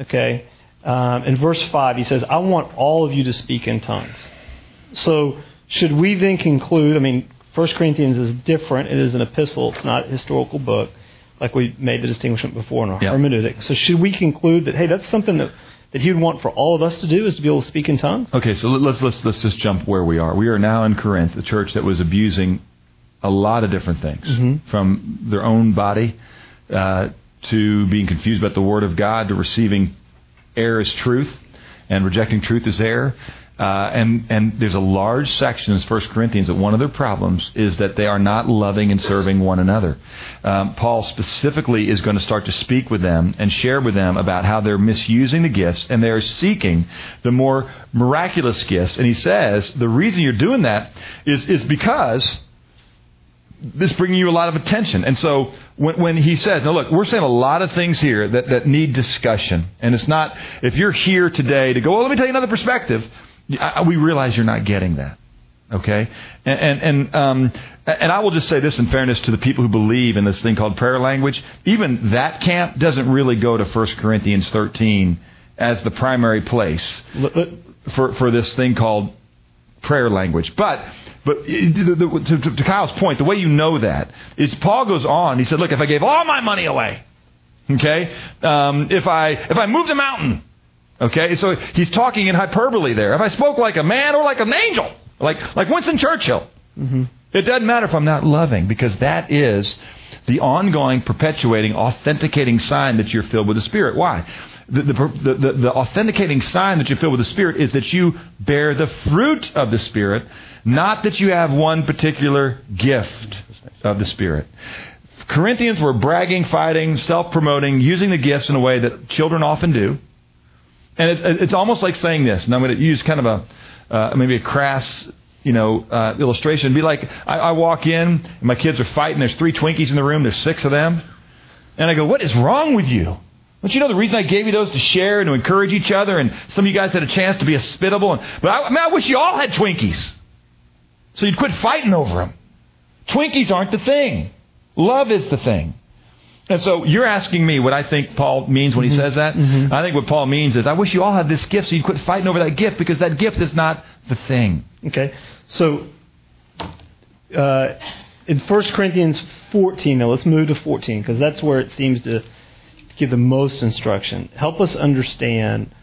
okay, um, in verse 5, he says, I want all of you to speak in tongues. So, should we then conclude? I mean, 1 Corinthians is different. It is an epistle, it's not a historical book, like we made the distinction before in our yep. hermeneutic. So, should we conclude that, hey, that's something that, that he would want for all of us to do is to be able to speak in tongues? Okay, so let's, let's, let's just jump where we are. We are now in Corinth, a church that was abusing a lot of different things, mm-hmm. from their own body uh, to being confused about the Word of God to receiving error is truth, and rejecting truth is error. Uh, and and there's a large section in 1 Corinthians that one of their problems is that they are not loving and serving one another. Um, Paul specifically is going to start to speak with them and share with them about how they're misusing the gifts and they're seeking the more miraculous gifts. And he says the reason you're doing that is is because this bringing you a lot of attention. And so when, when he says, now look, we're saying a lot of things here that, that need discussion. And it's not, if you're here today to go, well, let me tell you another perspective, I, we realize you're not getting that. Okay? And, and, and, um, and I will just say this in fairness to the people who believe in this thing called prayer language. Even that camp doesn't really go to 1 Corinthians 13 as the primary place for, for this thing called prayer language. But but to, to, to, Kyle's point, the way you know that is Paul goes on. He said, "Look, if I gave all my money away, okay, um, if I if I moved a mountain, okay, so he's talking in hyperbole there. If I spoke like a man or like an angel, like like Winston Churchill, mm-hmm. it doesn't matter if I'm not loving because that is the ongoing, perpetuating, authenticating sign that you're filled with the Spirit. Why? The, the, the, the, authenticating sign that you fill with the Spirit is that you bear the fruit of the Spirit, not that you have one particular gift of the Spirit. Corinthians were bragging, fighting, self promoting, using the gifts in a way that children often do. And it's, it's almost like saying this, and I'm going to use kind of a uh, maybe a crass you know, uh, illustration. It'd be like I, I walk in, and my kids are fighting. There's three Twinkies in the room. There's six of them, and I go, "What is wrong with you?" Don't you know the reason I gave you those to share and to encourage each other? And some of you guys had a chance to be hospitable. And, but I, I, mean, I wish you all had Twinkies. So you'd quit fighting over them. Twinkies aren't the thing. Love is the thing. And so you're asking me what I think Paul means when he mm-hmm. says that. Mm-hmm. I think what Paul means is I wish you all had this gift so you'd quit fighting over that gift because that gift is not the thing. Okay. So uh, in 1 Corinthians 14, now let's move to 14 because that's where it seems to give the most instruction. Help us understand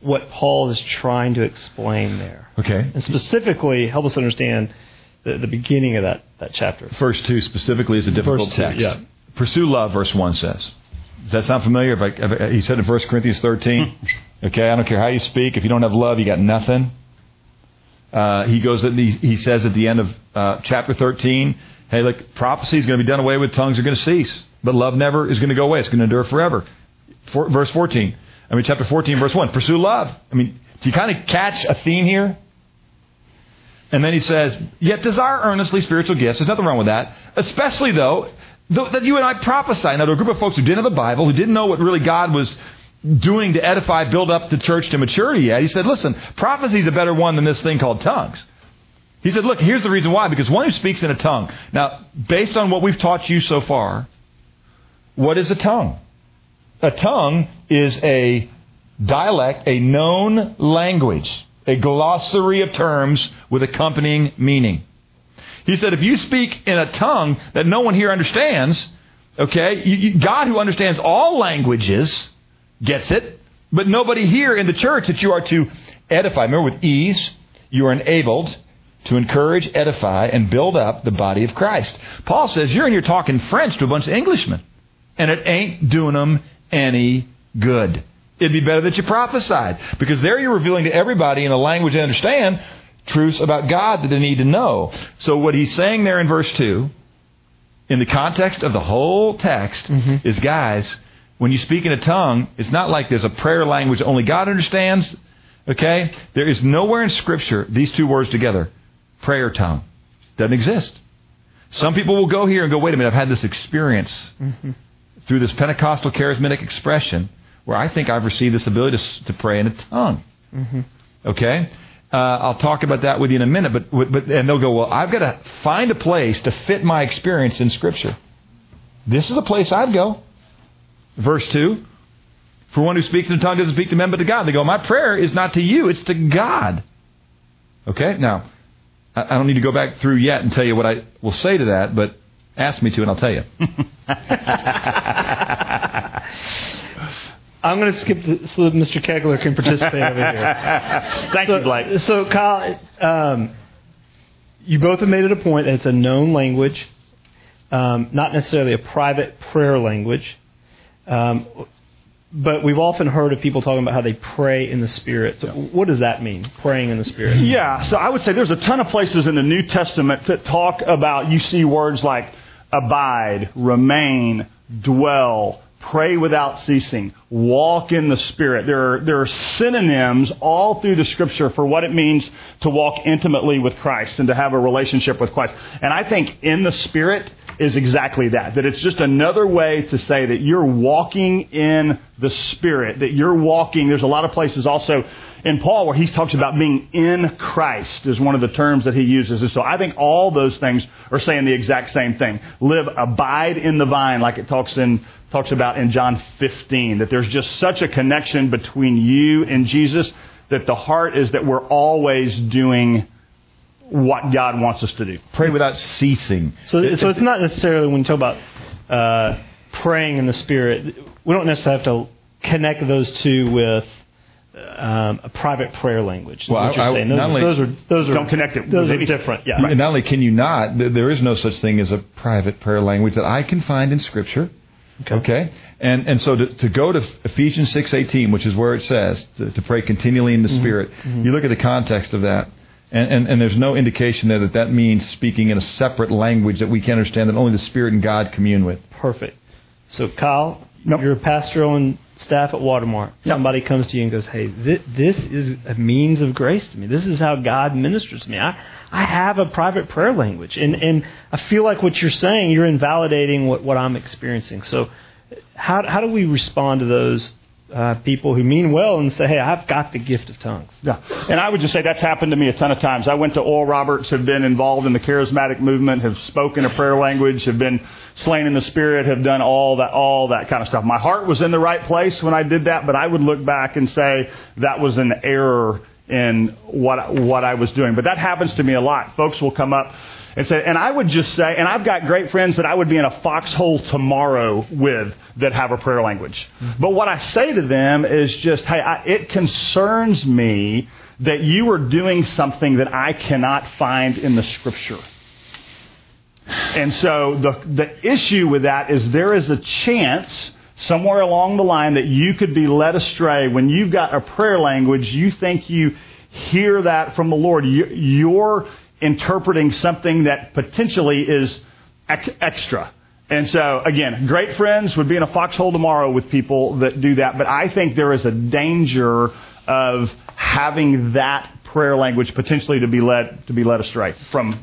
what Paul is trying to explain there. Okay. And specifically, help us understand the, the beginning of that, that chapter. First 2 specifically is a difficult two, text. Yeah. Pursue love, verse 1 says. Does that sound familiar? If I, he said in 1 Corinthians 13, okay, I don't care how you speak. If you don't have love, you got nothing. Uh, he goes. That He, he says at the end of uh, chapter 13, "Hey, look, prophecy is going to be done away with. Tongues are going to cease." But love never is going to go away. It's going to endure forever. For, verse 14. I mean, chapter 14, verse 1. Pursue love. I mean, do you kind of catch a theme here? And then he says, Yet desire earnestly spiritual gifts. There's nothing wrong with that. Especially, though, that you and I prophesy. Now, to a group of folks who didn't have a Bible, who didn't know what really God was doing to edify, build up the church to maturity yet, he said, Listen, prophecy is a better one than this thing called tongues. He said, Look, here's the reason why. Because one who speaks in a tongue. Now, based on what we've taught you so far, what is a tongue? A tongue is a dialect, a known language, a glossary of terms with accompanying meaning. He said, if you speak in a tongue that no one here understands, okay, you, you, God who understands all languages gets it, but nobody here in the church that you are to edify. Remember, with ease, you are enabled to encourage, edify, and build up the body of Christ. Paul says, you're in here talking French to a bunch of Englishmen and it ain't doing them any good. It'd be better that you prophesied because there you're revealing to everybody in a language they understand truths about God that they need to know. So what he's saying there in verse 2 in the context of the whole text Mm-hmm. is guys, when you speak in a tongue, it's not like there's a prayer language only God understands. Okay? There is nowhere in Scripture these two words together. Prayer tongue. Doesn't exist. Some people will go here and go, wait a minute, I've had this experience Mm-hmm. Through this Pentecostal charismatic expression where I think I've received this ability to, to pray in a tongue. Mm-hmm. Okay? Uh, I'll talk about that with you in a minute, but, but and they'll go, well, I've got to find a place to fit my experience in Scripture. This is the place I'd go. Verse 2 For one who speaks in a tongue doesn't speak to men but to God. They go, My prayer is not to you, it's to God. Okay? Now, I I don't need to go back through yet and tell you what I will say to that, but ask me to and I'll tell you. I'm going to skip the, so that Mr. Kaigler can participate over here. Thank so, you, Blake. So, Kyle, um, you both have made it a point that it's a known language, um, not necessarily a private prayer language. Um, but we've often heard of people talking about how they pray in the Spirit. So, what does that mean, praying in the Spirit? Yeah, so I would say there's a ton of places in the New Testament that talk about, you see words like abide, remain, dwell, pray without ceasing, walk in the Spirit. There are, there are synonyms all through the Scripture for what it means to walk intimately with Christ and to have a relationship with Christ. And I think in the Spirit is exactly that. That it's just another way to say that you're walking in the Spirit, that you're walking. There's a lot of places also in Paul where he talks about being in Christ is one of the terms that he uses. And so I think all those things are saying the exact same thing. Live, abide in the vine, like it talks in talks about in John 15. That there's just such a connection between you and Jesus that the heart is that we're always doing what God wants us to do. Pray without ceasing. So, so it's not necessarily when you talk about uh, praying in the Spirit, we don't necessarily have to connect those two with um, a private prayer language. is Well, what you're I- I- saying. Those, not only- those are those are Don't connect it Those are different. Yeah. And not only can you not, th- there is no such thing as a private prayer language that I can find in Scripture. Okay, and and so to, to go to Ephesians six eighteen, which is where it says to, to pray continually in the Spirit, you look at the context of that, and, and and there's no indication there that that means speaking in a separate language that we can understand that only the Spirit and God commune with. Perfect. So, Kyle, Nope. you're a pastor on staff at Watermark. Somebody comes to you and goes, "Hey, thi- this is a means of grace to me. This is how God ministers to me. I, I have a private prayer language, and and I feel like what you're saying, you're invalidating what what I'm experiencing. So, how how do we respond to those uh, people who mean well and say, "Hey, I've got the gift of tongues"? Yeah. And I would just say that's happened to me a ton of times. I went to Oral Roberts, have been involved in the charismatic movement, have spoken a prayer language, have been slain in the spirit, have done all that, all that kind of stuff. My heart was in the right place when I did that, but I would look back and say that was an error in what, what I was doing. But that happens to me a lot. Folks will come up and say, and I would just say, and I've got great friends that I would be in a foxhole tomorrow with that have a prayer language. Mm-hmm. But what I say to them is just, hey, I, it concerns me that you are doing something that I cannot find in the scripture. And so the, the issue with that is there is a chance somewhere along the line that you could be led astray when you've got a prayer language, you think you hear that from the Lord. You, you're interpreting something that potentially is ex- extra. And so, again, great friends would be in a foxhole tomorrow with people that do that. But I think there is a danger of having that prayer language potentially to be led to be led astray from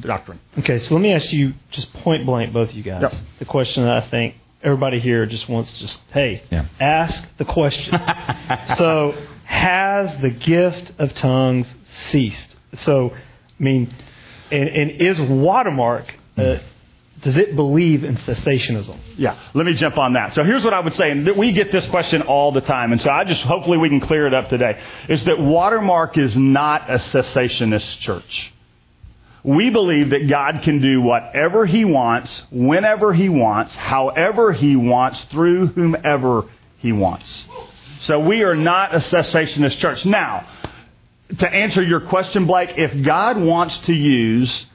doctrine. Okay, so let me ask you just point blank, both of you guys, Yep. the question that I think everybody here just wants to just, hey, Yeah. ask the question. so, has the gift of tongues ceased? So, I mean, and, and is Watermark, uh, does it believe in cessationism? Yeah, let me jump on that. So here's what I would say, and we get this question all the time, and so I just hopefully we can clear it up today. Is that Watermark is not a cessationist church. We believe that God can do whatever He wants, whenever He wants, however He wants, through whomever He wants. So we are not a cessationist church. Now, to answer your question, Blake, if God wants to use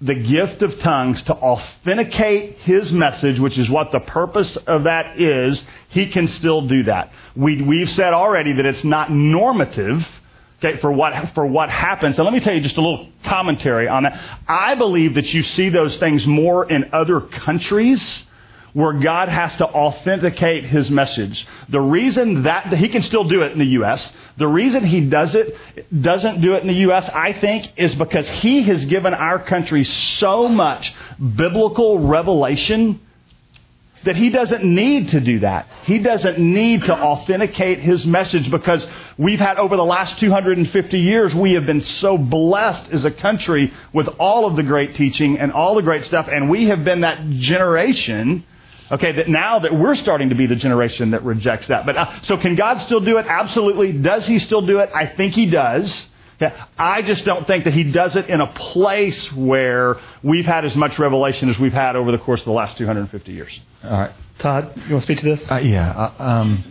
the gift of tongues to authenticate his message, which is what the purpose of that is, he can still do that. We, we've said already that it's not normative Okay, for what for what happens. And let me tell you just a little commentary on that. I believe that you see those things more in other countries where God has to authenticate his message. The reason that he can still do it in the U.S., the reason he does it, doesn't do it in the U.S., I think, is because he has given our country so much biblical revelation that he doesn't need to do that. He doesn't need to authenticate his message because we've had over the last 250 years, we have been so blessed as a country with all of the great teaching and all the great stuff, and we have been that generation Okay, that now that we're starting to be the generation that rejects that. But uh, so can God still do it? Absolutely. Does he still do it? I think he does. Okay. I just don't think that he does it in a place where we've had as much revelation as we've had over the course of the last 250 years. All right. Todd, you want to speak to this? Uh, yeah. Uh, um,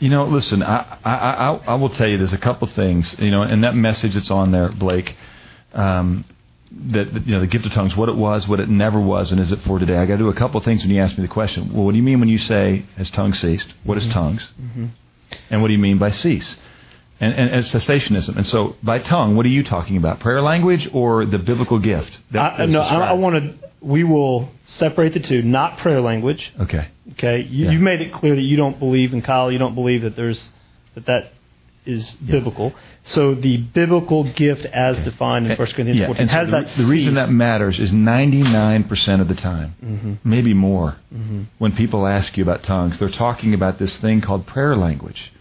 you know, listen, I, I, I, I, will tell you there's a couple things, you know, and that message that's on there, Blake, um, that you know the gift of tongues, what it was, what it never was, and is it for today? I got to do a couple of things when you ask me the question. Well, what do you mean when you say has tongues ceased? What is mm-hmm. tongues? Mm-hmm. And what do you mean by cease? And, and, and, cessationism. And so, by tongue, what are you talking about? Prayer language or the biblical gift? I, no, I, I want to. We will separate the two. Not prayer language. Okay. Okay. You, yeah. You've made it clear that you don't believe, in Kyle, you don't believe that there's that that is biblical. So the biblical gift as defined in 1 Corinthians yeah. 14 and so has the, that The reason that matters is 99% of the time, mm-hmm. maybe more, mm-hmm. when people ask you about tongues, they're talking about this thing called prayer language,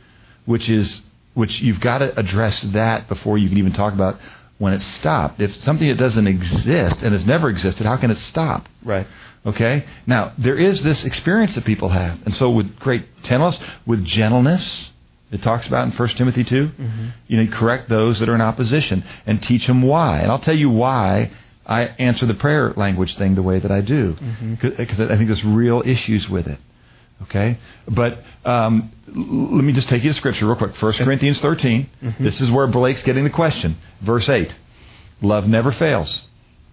which is which you've got to address that before you can even talk about when it stopped. If something that doesn't exist and has never existed, how can it stop? Right. Okay? Now, there is this experience that people have. And so with great gentleness, with gentleness, it talks about in 1 Timothy 2. Mm-hmm. You know, correct those that are in opposition and teach them why. And I'll tell you why I answer the prayer language thing the way that I do. Because mm-hmm. I think there's real issues with it. Okay? But um, let me just take you to Scripture real quick. 1 Corinthians 13. Mm-hmm. This is where Blake's getting the question. Verse 8. Love never fails.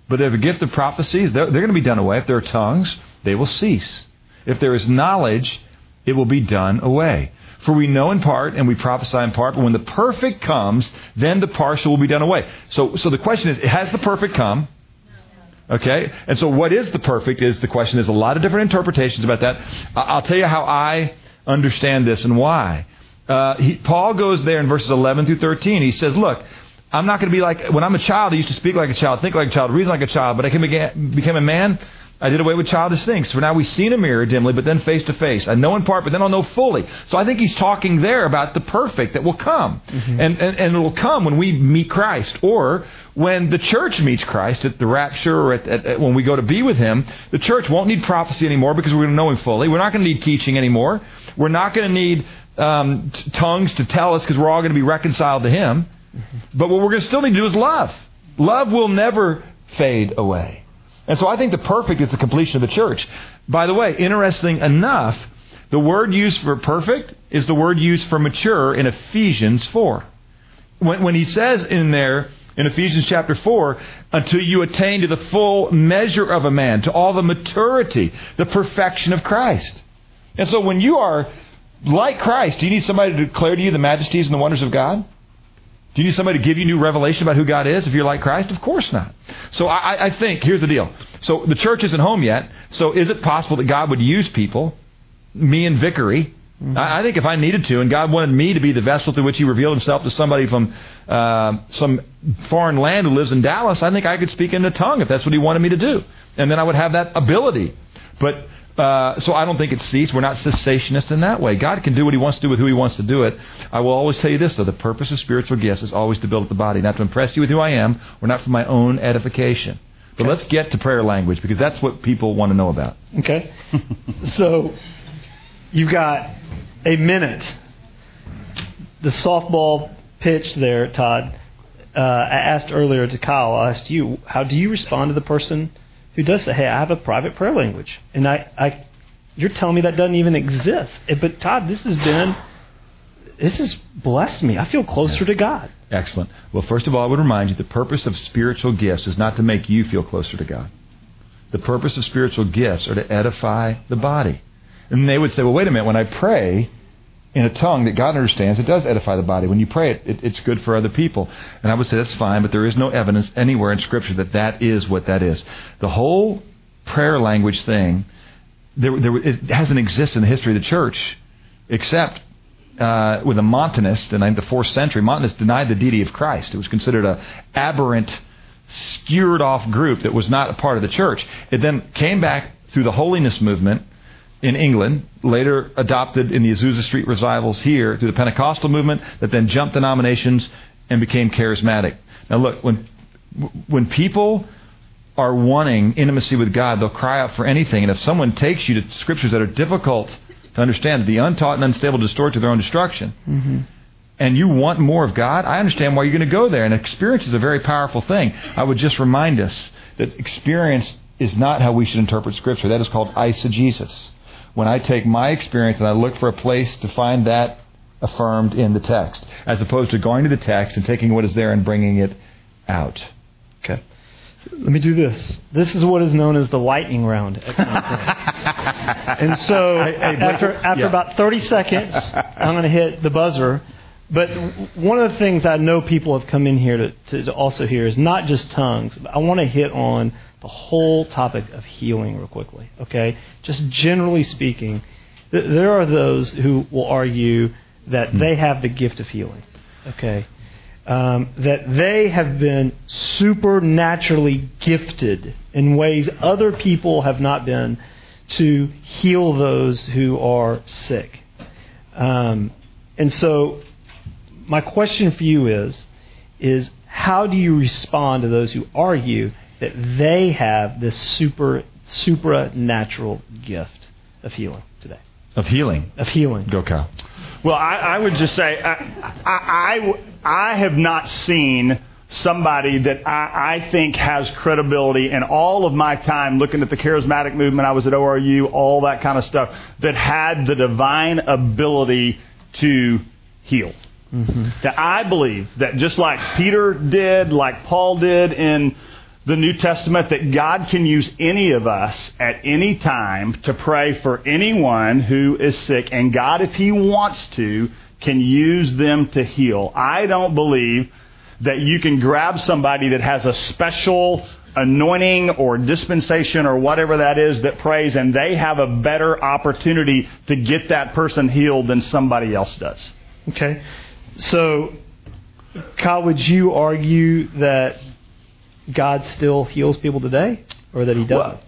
But if a gift of prophecies, they're, they're going to be done away. If there are tongues, they will cease. If there is knowledge, it will be done away. For we know in part and we prophesy in part, but when the perfect comes, then the partial will be done away. So, so the question is, has the perfect come? Okay? And so what is the perfect is the question. There's a lot of different interpretations about that. I'll tell you how I understand this and why. Uh, he, Paul goes there in verses 11 through 13. He says, look, I'm not going to be like, when I'm a child, I used to speak like a child, think like a child, reason like a child, but I became a man I did away with childish things. For now we see in a mirror dimly, but then face to face. I know in part, but then I'll know fully. So I think he's talking there about the perfect that will come. Mm-hmm. And, and, and it will come when we meet Christ. Or when the church meets Christ at the rapture or at, at, at, when we go to be with him, the church won't need prophecy anymore because we're going to know him fully. We're not going to need teaching anymore. We're not going to need um, t- tongues to tell us because we're all going to be reconciled to him. Mm-hmm. But what we're going to still need to do is love. Love will never fade away. And so I think the perfect is the completion of the church. By the way, interesting enough, the word used for perfect is the word used for mature in Ephesians 4. When, when he says in there, in Ephesians chapter 4, until you attain to the full measure of a man, to all the maturity, the perfection of Christ. And so when you are like Christ, do you need somebody to declare to you the majesties and the wonders of God? Do you need somebody to give you new revelation about who God is if you're like Christ? Of course not. So I, I think, here's the deal. So the church isn't home yet. So is it possible that God would use people, me and Vickery, Mm-hmm. I, I think if I needed to, and God wanted me to be the vessel through which He revealed Himself to somebody from uh, some foreign land who lives in Dallas, I think I could speak in a tongue if that's what He wanted me to do, and then I would have that ability. But uh, so I don't think it's ceased. We're not cessationist in that way. God can do what He wants to do with who He wants to do it. I will always tell you this, though. The purpose of spiritual gifts is always to build up the body, not to impress you with who I am, or not for my own edification. But okay. let's get to prayer language, because that's what people want to know about. Okay. so you've got a minute. The softball pitch there, Todd. Uh, I asked earlier to Kyle, I asked you, how do you respond to the person – who does say, "Hey, I have a private prayer language," and I, I you're telling me that doesn't even exist. But Todd, this has been this has blessed me. I feel closer to God. Excellent. Well, first of all, I would remind you the purpose of spiritual gifts is not to make you feel closer to God. The purpose of spiritual gifts are to edify the body. And they would say, well, wait a minute, when I pray, in a tongue that God understands, it does edify the body. When you pray it, it, it's good for other people. And I would say that's fine, but there is no evidence anywhere in Scripture that that is what that is. The whole prayer language thing, there, there, it hasn't existed in the history of the church except uh, with a Montanist in the fourth century. Montanists denied the deity of Christ. It was considered a aberrant, skewered off group that was not a part of the church. It then came back through the holiness movement in England, later adopted in the Azusa Street revivals here through the Pentecostal movement that then jumped denominations and became charismatic. Now look, when when people are wanting intimacy with God, they'll cry out for anything. And if someone takes you to scriptures that are difficult to understand, the untaught and unstable distort to their own destruction, mm-hmm. and you want more of God, I understand why you're going to go there. And experience is a very powerful thing. I would just remind us that experience is not how we should interpret Scripture. That is called eisegesis when I take my experience and I look for a place to find that affirmed in the text, as opposed to going to the text and taking what is there and bringing it out. Okay. Let me do this. This is what is known as the lightning round. and so after, after yeah. about 30 seconds, I'm going to hit the buzzer. But one of the things I know people have come in here to, to, to also hear is not just tongues. I want to hit on the whole topic of healing real quickly. Okay? Just generally speaking, th- there are those who will argue that hmm. they have the gift of healing. Okay? Um, that they have been supernaturally gifted in ways other people have not been to heal those who are sick. Um, and so, my question for you is, is how do you respond to those who argue that they have this super supernatural gift of healing today. Of healing. Of healing. Go, Kyle. Well, I, I would just say I, I, I, I have not seen somebody that I, I think has credibility in all of my time looking at the charismatic movement. I was at ORU, all that kind of stuff, that had the divine ability to heal. Mm-hmm. That I believe that just like Peter did, like Paul did in the New Testament that God can use any of us at any time to pray for anyone who is sick, and God, if He wants to, can use them to heal. I don't believe that you can grab somebody that has a special anointing or dispensation or whatever that is that prays, and they have a better opportunity to get that person healed than somebody else does. Okay. So, Kyle, would you argue that God still heals people today, or that He doesn't? Well,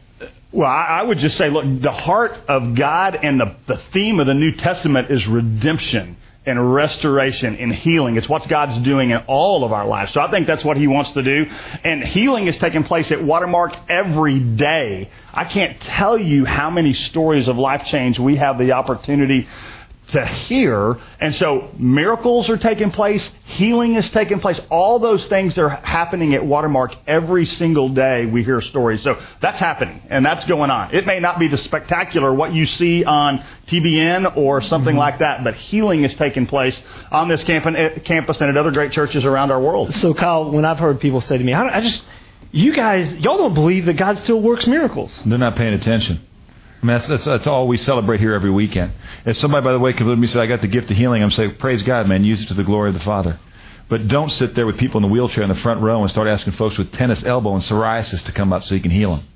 well, I would just say, look, the heart of God and the, the theme of the New Testament is redemption and restoration and healing. It's what God's doing in all of our lives. So I think that's what He wants to do. And healing is taking place at Watermark every day. I can't tell you how many stories of life change we have the opportunity to hear. And so miracles are taking place, healing is taking place. All those things are happening at Watermark every single day. We hear stories. So that's happening and that's going on. It may not be the spectacular what you see on TBN or something mm-hmm. like that, but healing is taking place on this eh, campus and at other great churches around our world. So Kyle, when I've heard people say to me, I, I just, you guys, y'all don't believe that God still works miracles. They're not paying attention. Mean, that's, that's, that's all we celebrate here every weekend. If somebody, by the way, comes up to me and says, I got the gift of healing, I'm saying, praise God, man, use it to the glory of the Father. But don't sit there with people in the wheelchair in the front row and start asking folks with tennis elbow and psoriasis to come up so you can heal them.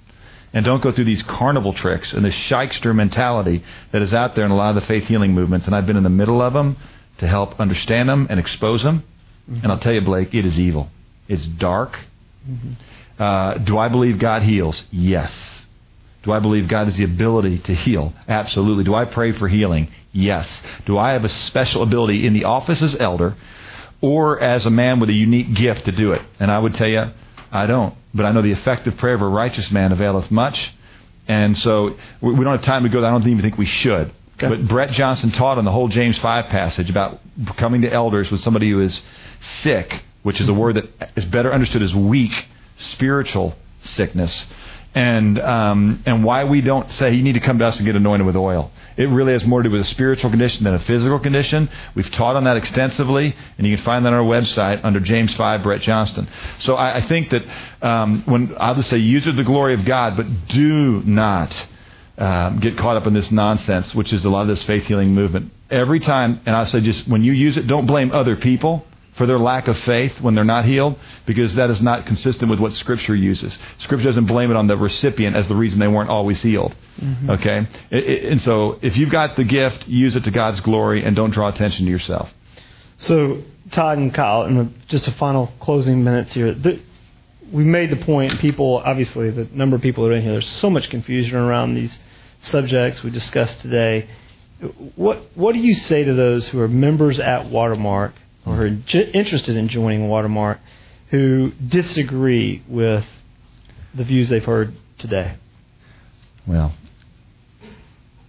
And don't go through these carnival tricks and this shyster mentality that is out there in a lot of the faith healing movements. And I've been in the middle of them to help understand them and expose them. Mm-hmm. And I'll tell you, Blake, it is evil. It's dark. Mm-hmm. Uh, do I believe God heals? Yes. Do I believe God has the ability to heal? Absolutely. Do I pray for healing? Yes. Do I have a special ability in the office as elder or as a man with a unique gift to do it? And I would tell you, I don't. But I know the effective prayer of a righteous man availeth much. And so we don't have time to go there. I don't even think we should. Okay. But Brett Johnson taught on the whole James 5 passage about coming to elders with somebody who is sick, which is a mm-hmm. word that is better understood as weak spiritual sickness and um, and why we don't say you need to come to us and get anointed with oil. It really has more to do with a spiritual condition than a physical condition. We've taught on that extensively, and you can find that on our website under James Five, Brett Johnston. So I, I think that um, when I'll just say use it to the glory of God, but do not um, get caught up in this nonsense, which is a lot of this faith healing movement. every time, and I say just when you use it, don't blame other people for their lack of faith when they're not healed, because that is not consistent with what Scripture uses. Scripture doesn't blame it on the recipient as the reason they weren't always healed. Mm-hmm. Okay? It, it, and so if you've got the gift, use it to God's glory and don't draw attention to yourself. So, Todd and Kyle, in just a final closing minutes here, the, we made the point, people, obviously, the number of people that are in here, there's so much confusion around these subjects we discussed today. What, what do you say to those who are members at Watermark or who are j- interested in joining Watermark who disagree with the views they've heard today? Well,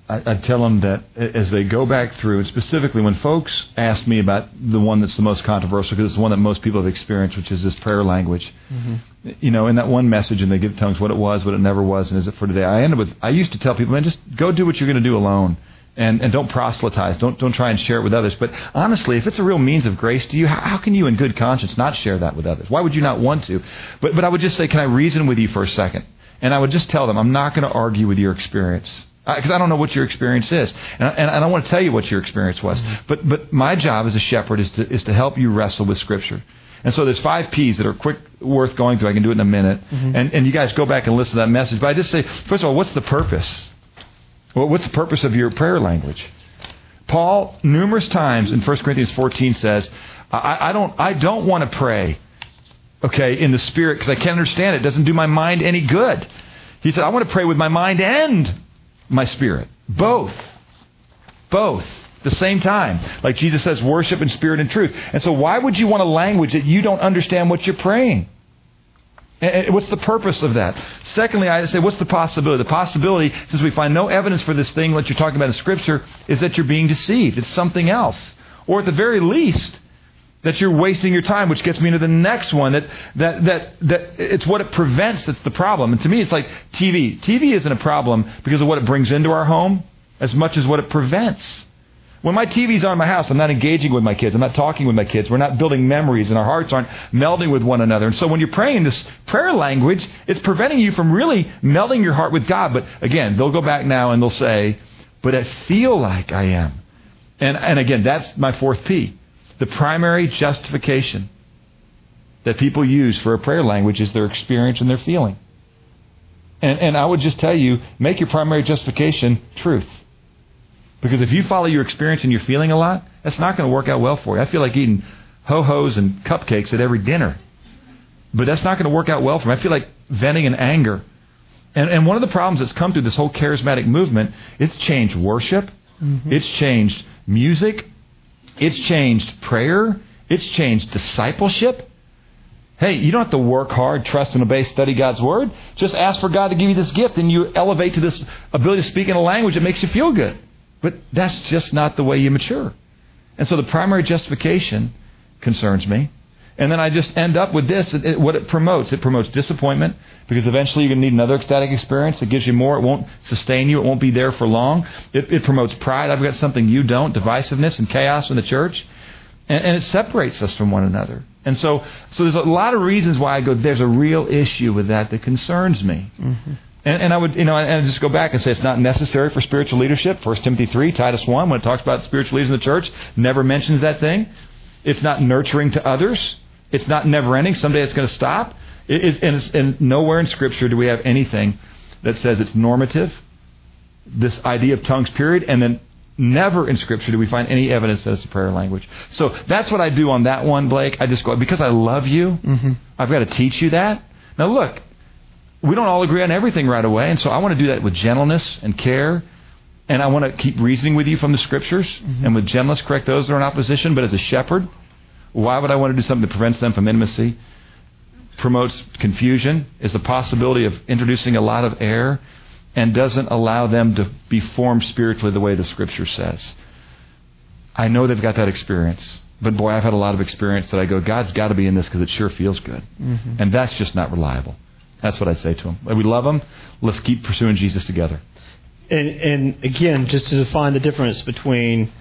I, I tell them that as they go back through, and specifically when folks ask me about the one that's the most controversial, because it's the one that most people have experienced, which is this prayer language. Mm-hmm. You know, in that one message, and they give tongues what it was, what it never was, and is it for today. I end up with. I used to tell people, man, just go do what you're going to do alone and, and don't proselytize. Don't, don't try and share it with others. But honestly, if it's a real means of grace to you, how, how, can you in good conscience not share that with others? Why would you not want to? But, but I would just say, can I reason with you for a second? And I would just tell them, I'm not going to argue with your experience. Because I, I don't know what your experience is. And I, and I don't want to tell you what your experience was. Mm-hmm. But, but my job as a shepherd is to, is to help you wrestle with Scripture. And so there's five P's that are quick, worth going through. I can do it in a minute. Mm-hmm. And, and you guys go back and listen to that message. But I just say, first of all, what's the purpose? Well, what's the purpose of your prayer language? Paul, numerous times in 1 Corinthians 14 says, I, I don't, I don't want to pray, okay, in the Spirit because I can't understand it. It doesn't do my mind any good. He said, I want to pray with my mind and my spirit. Both. Both. At the same time. Like Jesus says, worship in spirit and truth. And so why would you want a language that you don't understand what you're praying? What's the purpose of that? Secondly, I say, what's the possibility? The possibility, since we find no evidence for this thing, what you're talking about in Scripture, is that you're being deceived. It's something else. Or at the very least, that you're wasting your time, which gets me into the next one. That, that, that, that it's what it prevents that's the problem. And to me, it's like TV. TV isn't a problem because of what it brings into our home as much as what it prevents. When my TV's on in my house, I'm not engaging with my kids. I'm not talking with my kids. We're not building memories, and our hearts aren't melding with one another. And so when you're praying this prayer language, it's preventing you from really melding your heart with God. But again, they'll go back now and they'll say, But I feel like I am. And, and again, that's my fourth P. The primary justification that people use for a prayer language is their experience and their feeling. And, and I would just tell you make your primary justification truth. Because if you follow your experience and your feeling a lot, that's not going to work out well for you. I feel like eating ho hos and cupcakes at every dinner. But that's not going to work out well for me. I feel like venting in anger. And, and one of the problems that's come through this whole charismatic movement, it's changed worship, mm-hmm. it's changed music, it's changed prayer, it's changed discipleship. Hey, you don't have to work hard, trust and obey, study God's Word. Just ask for God to give you this gift, and you elevate to this ability to speak in a language that makes you feel good. But that's just not the way you mature. And so the primary justification concerns me. And then I just end up with this it, what it promotes. It promotes disappointment because eventually you're going to need another ecstatic experience. It gives you more. It won't sustain you. It won't be there for long. It, it promotes pride. I've got something you don't, divisiveness and chaos in the church. And, and it separates us from one another. And so, so there's a lot of reasons why I go, there's a real issue with that that concerns me. Mm-hmm. And, and, I would, you know, and just go back and say it's not necessary for spiritual leadership. 1 Timothy 3, Titus 1, when it talks about spiritual leaders in the church, never mentions that thing. It's not nurturing to others. It's not never ending. Someday it's going to stop. It is, and, and nowhere in Scripture do we have anything that says it's normative, this idea of tongues, period, and then never in Scripture do we find any evidence that it's a prayer language. So that's what I do on that one, Blake. I just go, because I love you, mm-hmm. I've got to teach you that. Now, look, we don't all agree on everything right away, and so I want to do that with gentleness and care. And I want to keep reasoning with you from the scriptures mm-hmm. and with gentleness correct those that are in opposition. But as a shepherd, why would I want to do something that prevents them from intimacy? Promotes confusion, is the possibility of introducing a lot of error, and doesn't allow them to be formed spiritually the way the scripture says. I know they've got that experience. But boy, I've had a lot of experience that I go, God's got to be in this because it sure feels good. Mm-hmm. And that's just not reliable. That's what I'd say to them. We love them. Let's keep pursuing Jesus together. And, and again, just to define the difference between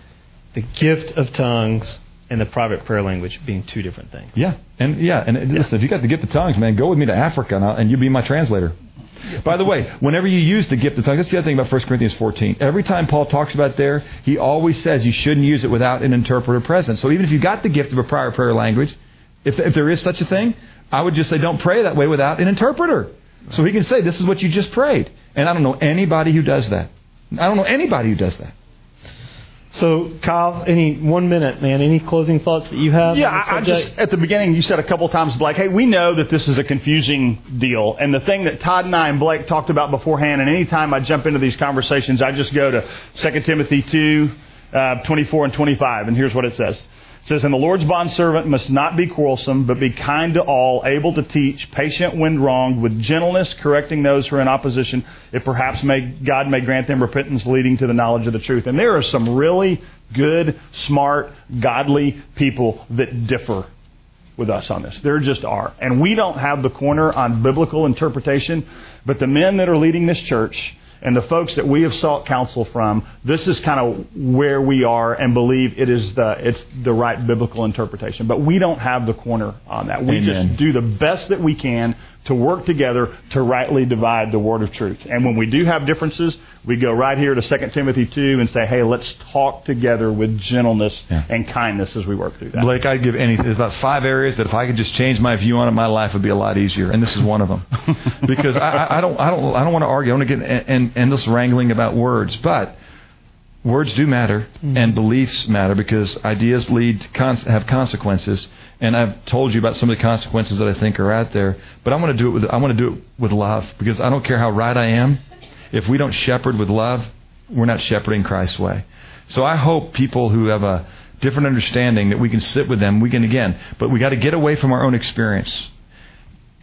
the gift of tongues and the private prayer language being two different things. Yeah, and yeah, and yeah. listen, if you got the gift of tongues, man, go with me to Africa and, and you be my translator. By the way, whenever you use the gift of tongues, that's the other thing about 1 Corinthians 14. Every time Paul talks about there, he always says you shouldn't use it without an interpreter present. So even if you got the gift of a prior prayer language, if, if there is such a thing, I would just say don't pray that way without an interpreter. So he can say, this is what you just prayed. And I don't know anybody who does that. I don't know anybody who does that. So, Kyle, any one minute, man? Any closing thoughts that you have? Yeah, I, I just at the beginning you said a couple times, Blake. Hey, we know that this is a confusing deal, and the thing that Todd and I and Blake talked about beforehand, and anytime I jump into these conversations, I just go to 2 Timothy two, uh, 24 and 25, and here's what it says. It says, And the Lord's bondservant must not be quarrelsome, but be kind to all, able to teach, patient when wronged, with gentleness, correcting those who are in opposition, if perhaps may, God may grant them repentance leading to the knowledge of the truth. And there are some really good, smart, godly people that differ with us on this. There just are. And we don't have the corner on biblical interpretation, but the men that are leading this church and the folks that we have sought counsel from, this is kind of where we are and believe it is the it's the right biblical interpretation. But we don't have the corner on that. We Amen. just do the best that we can to work together to rightly divide the word of truth. And when we do have differences, we go right here to 2 Timothy 2 and say, hey, let's talk together with gentleness Yeah. and kindness as we work through that. Blake, I'd give any. There's about five areas that if I could just change my view on it, my life would be a lot easier, and this is one of them. because I, I, don't, I don't, I don't want to argue. I want to get en- endless wrangling about words, but words do matter, mm-hmm. and beliefs matter because ideas lead to cons- have consequences. And I've told you about some of the consequences that I think are out there, but I want to do it with I want to do it with love because I don't care how right I am. If we don't shepherd with love, we're not shepherding Christ's way. So I hope people who have a different understanding that we can sit with them. We can again, but we got to get away from our own experience.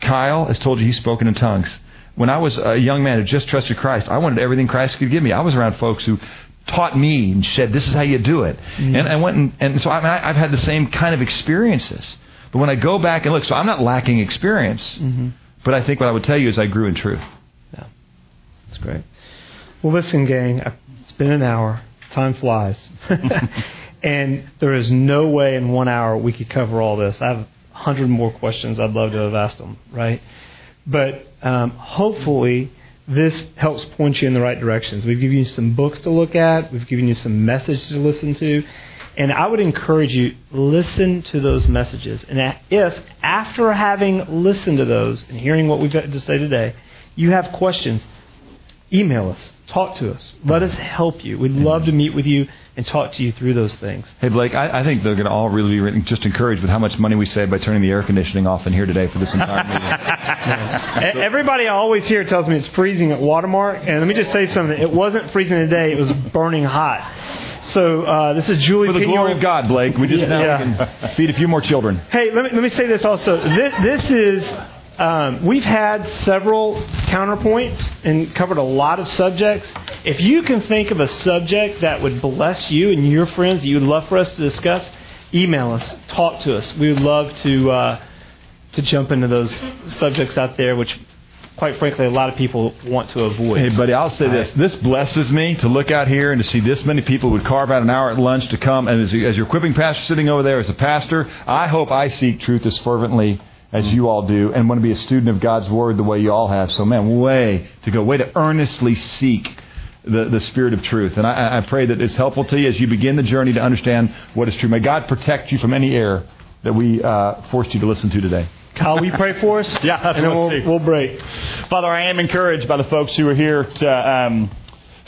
Kyle has told you he's spoken in tongues. When I was a young man who just trusted Christ, I wanted everything Christ could give me. I was around folks who taught me and said, "This is how you do it." Mm-hmm. And I went and, and so I, mean, I, I've had the same kind of experiences. But when I go back and look, so I'm not lacking experience. Mm-hmm. But I think what I would tell you is I grew in truth. That's great. Well, listen, gang, it's been an hour. Time flies. and there is no way in one hour we could cover all this. I have a hundred more questions I'd love to have asked them, right? But um, hopefully, this helps point you in the right directions. We've given you some books to look at, we've given you some messages to listen to. And I would encourage you, listen to those messages. And if, after having listened to those and hearing what we've got to say today, you have questions, email us, talk to us. Let us help you. We'd love to meet with you and talk to you through those things. Hey Blake, I, I think they're going to all really be just encouraged with how much money we save by turning the air conditioning off in here today for this entire meeting. E- Everybody I always hear tells me it's freezing at Watermark, and let me just say something. It wasn't freezing today; it was burning hot. So uh, this is Julie. For the Pignol. glory of God, Blake, we just now Yeah. can feed a few more children. Hey, let me, let me say this also. This, this is, um, we've had several counterpoints and covered a lot of subjects. If you can think of a subject that would bless you and your friends that you would love for us to discuss, email us, talk to us. We would love to, uh, to jump into those subjects out there, which, quite frankly, a lot of people want to avoid. Hey, buddy, I'll say this. This blesses me to look out here and to see this many people would carve out an hour at lunch to come. And as, as your equipping pastor sitting over there as a pastor, I hope I seek truth as fervently as you all do and want to be a student of God's Word the way you all have. So, man, way to go. Way to earnestly seek the, the Spirit of truth. And I, I pray that it's helpful to you as you begin the journey to understand what is true. May God protect you from any error that we uh, forced you to listen to today. Kyle, you pray for us? Yeah, and then we'll, we'll break. Father, I am encouraged by the folks who are here to um,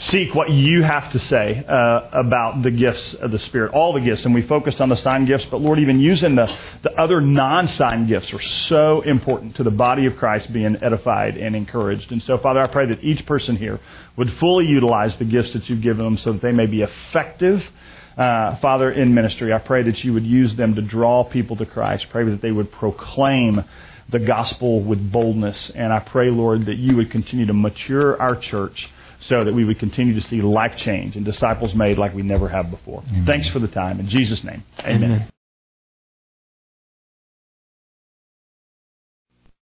seek what you have to say uh, about the gifts of the Spirit, all the gifts. And we focused on the sign gifts, but Lord, even using the, the other non sign gifts are so important to the body of Christ being edified and encouraged. And so, Father, I pray that each person here would fully utilize the gifts that you've given them so that they may be effective. Uh, Father, in ministry, I pray that you would use them to draw people to Christ. Pray that they would proclaim the gospel with boldness. And I pray, Lord, that you would continue to mature our church so that we would continue to see life change and disciples made like we never have before. Thanks for the time. In Jesus' name, amen. Amen.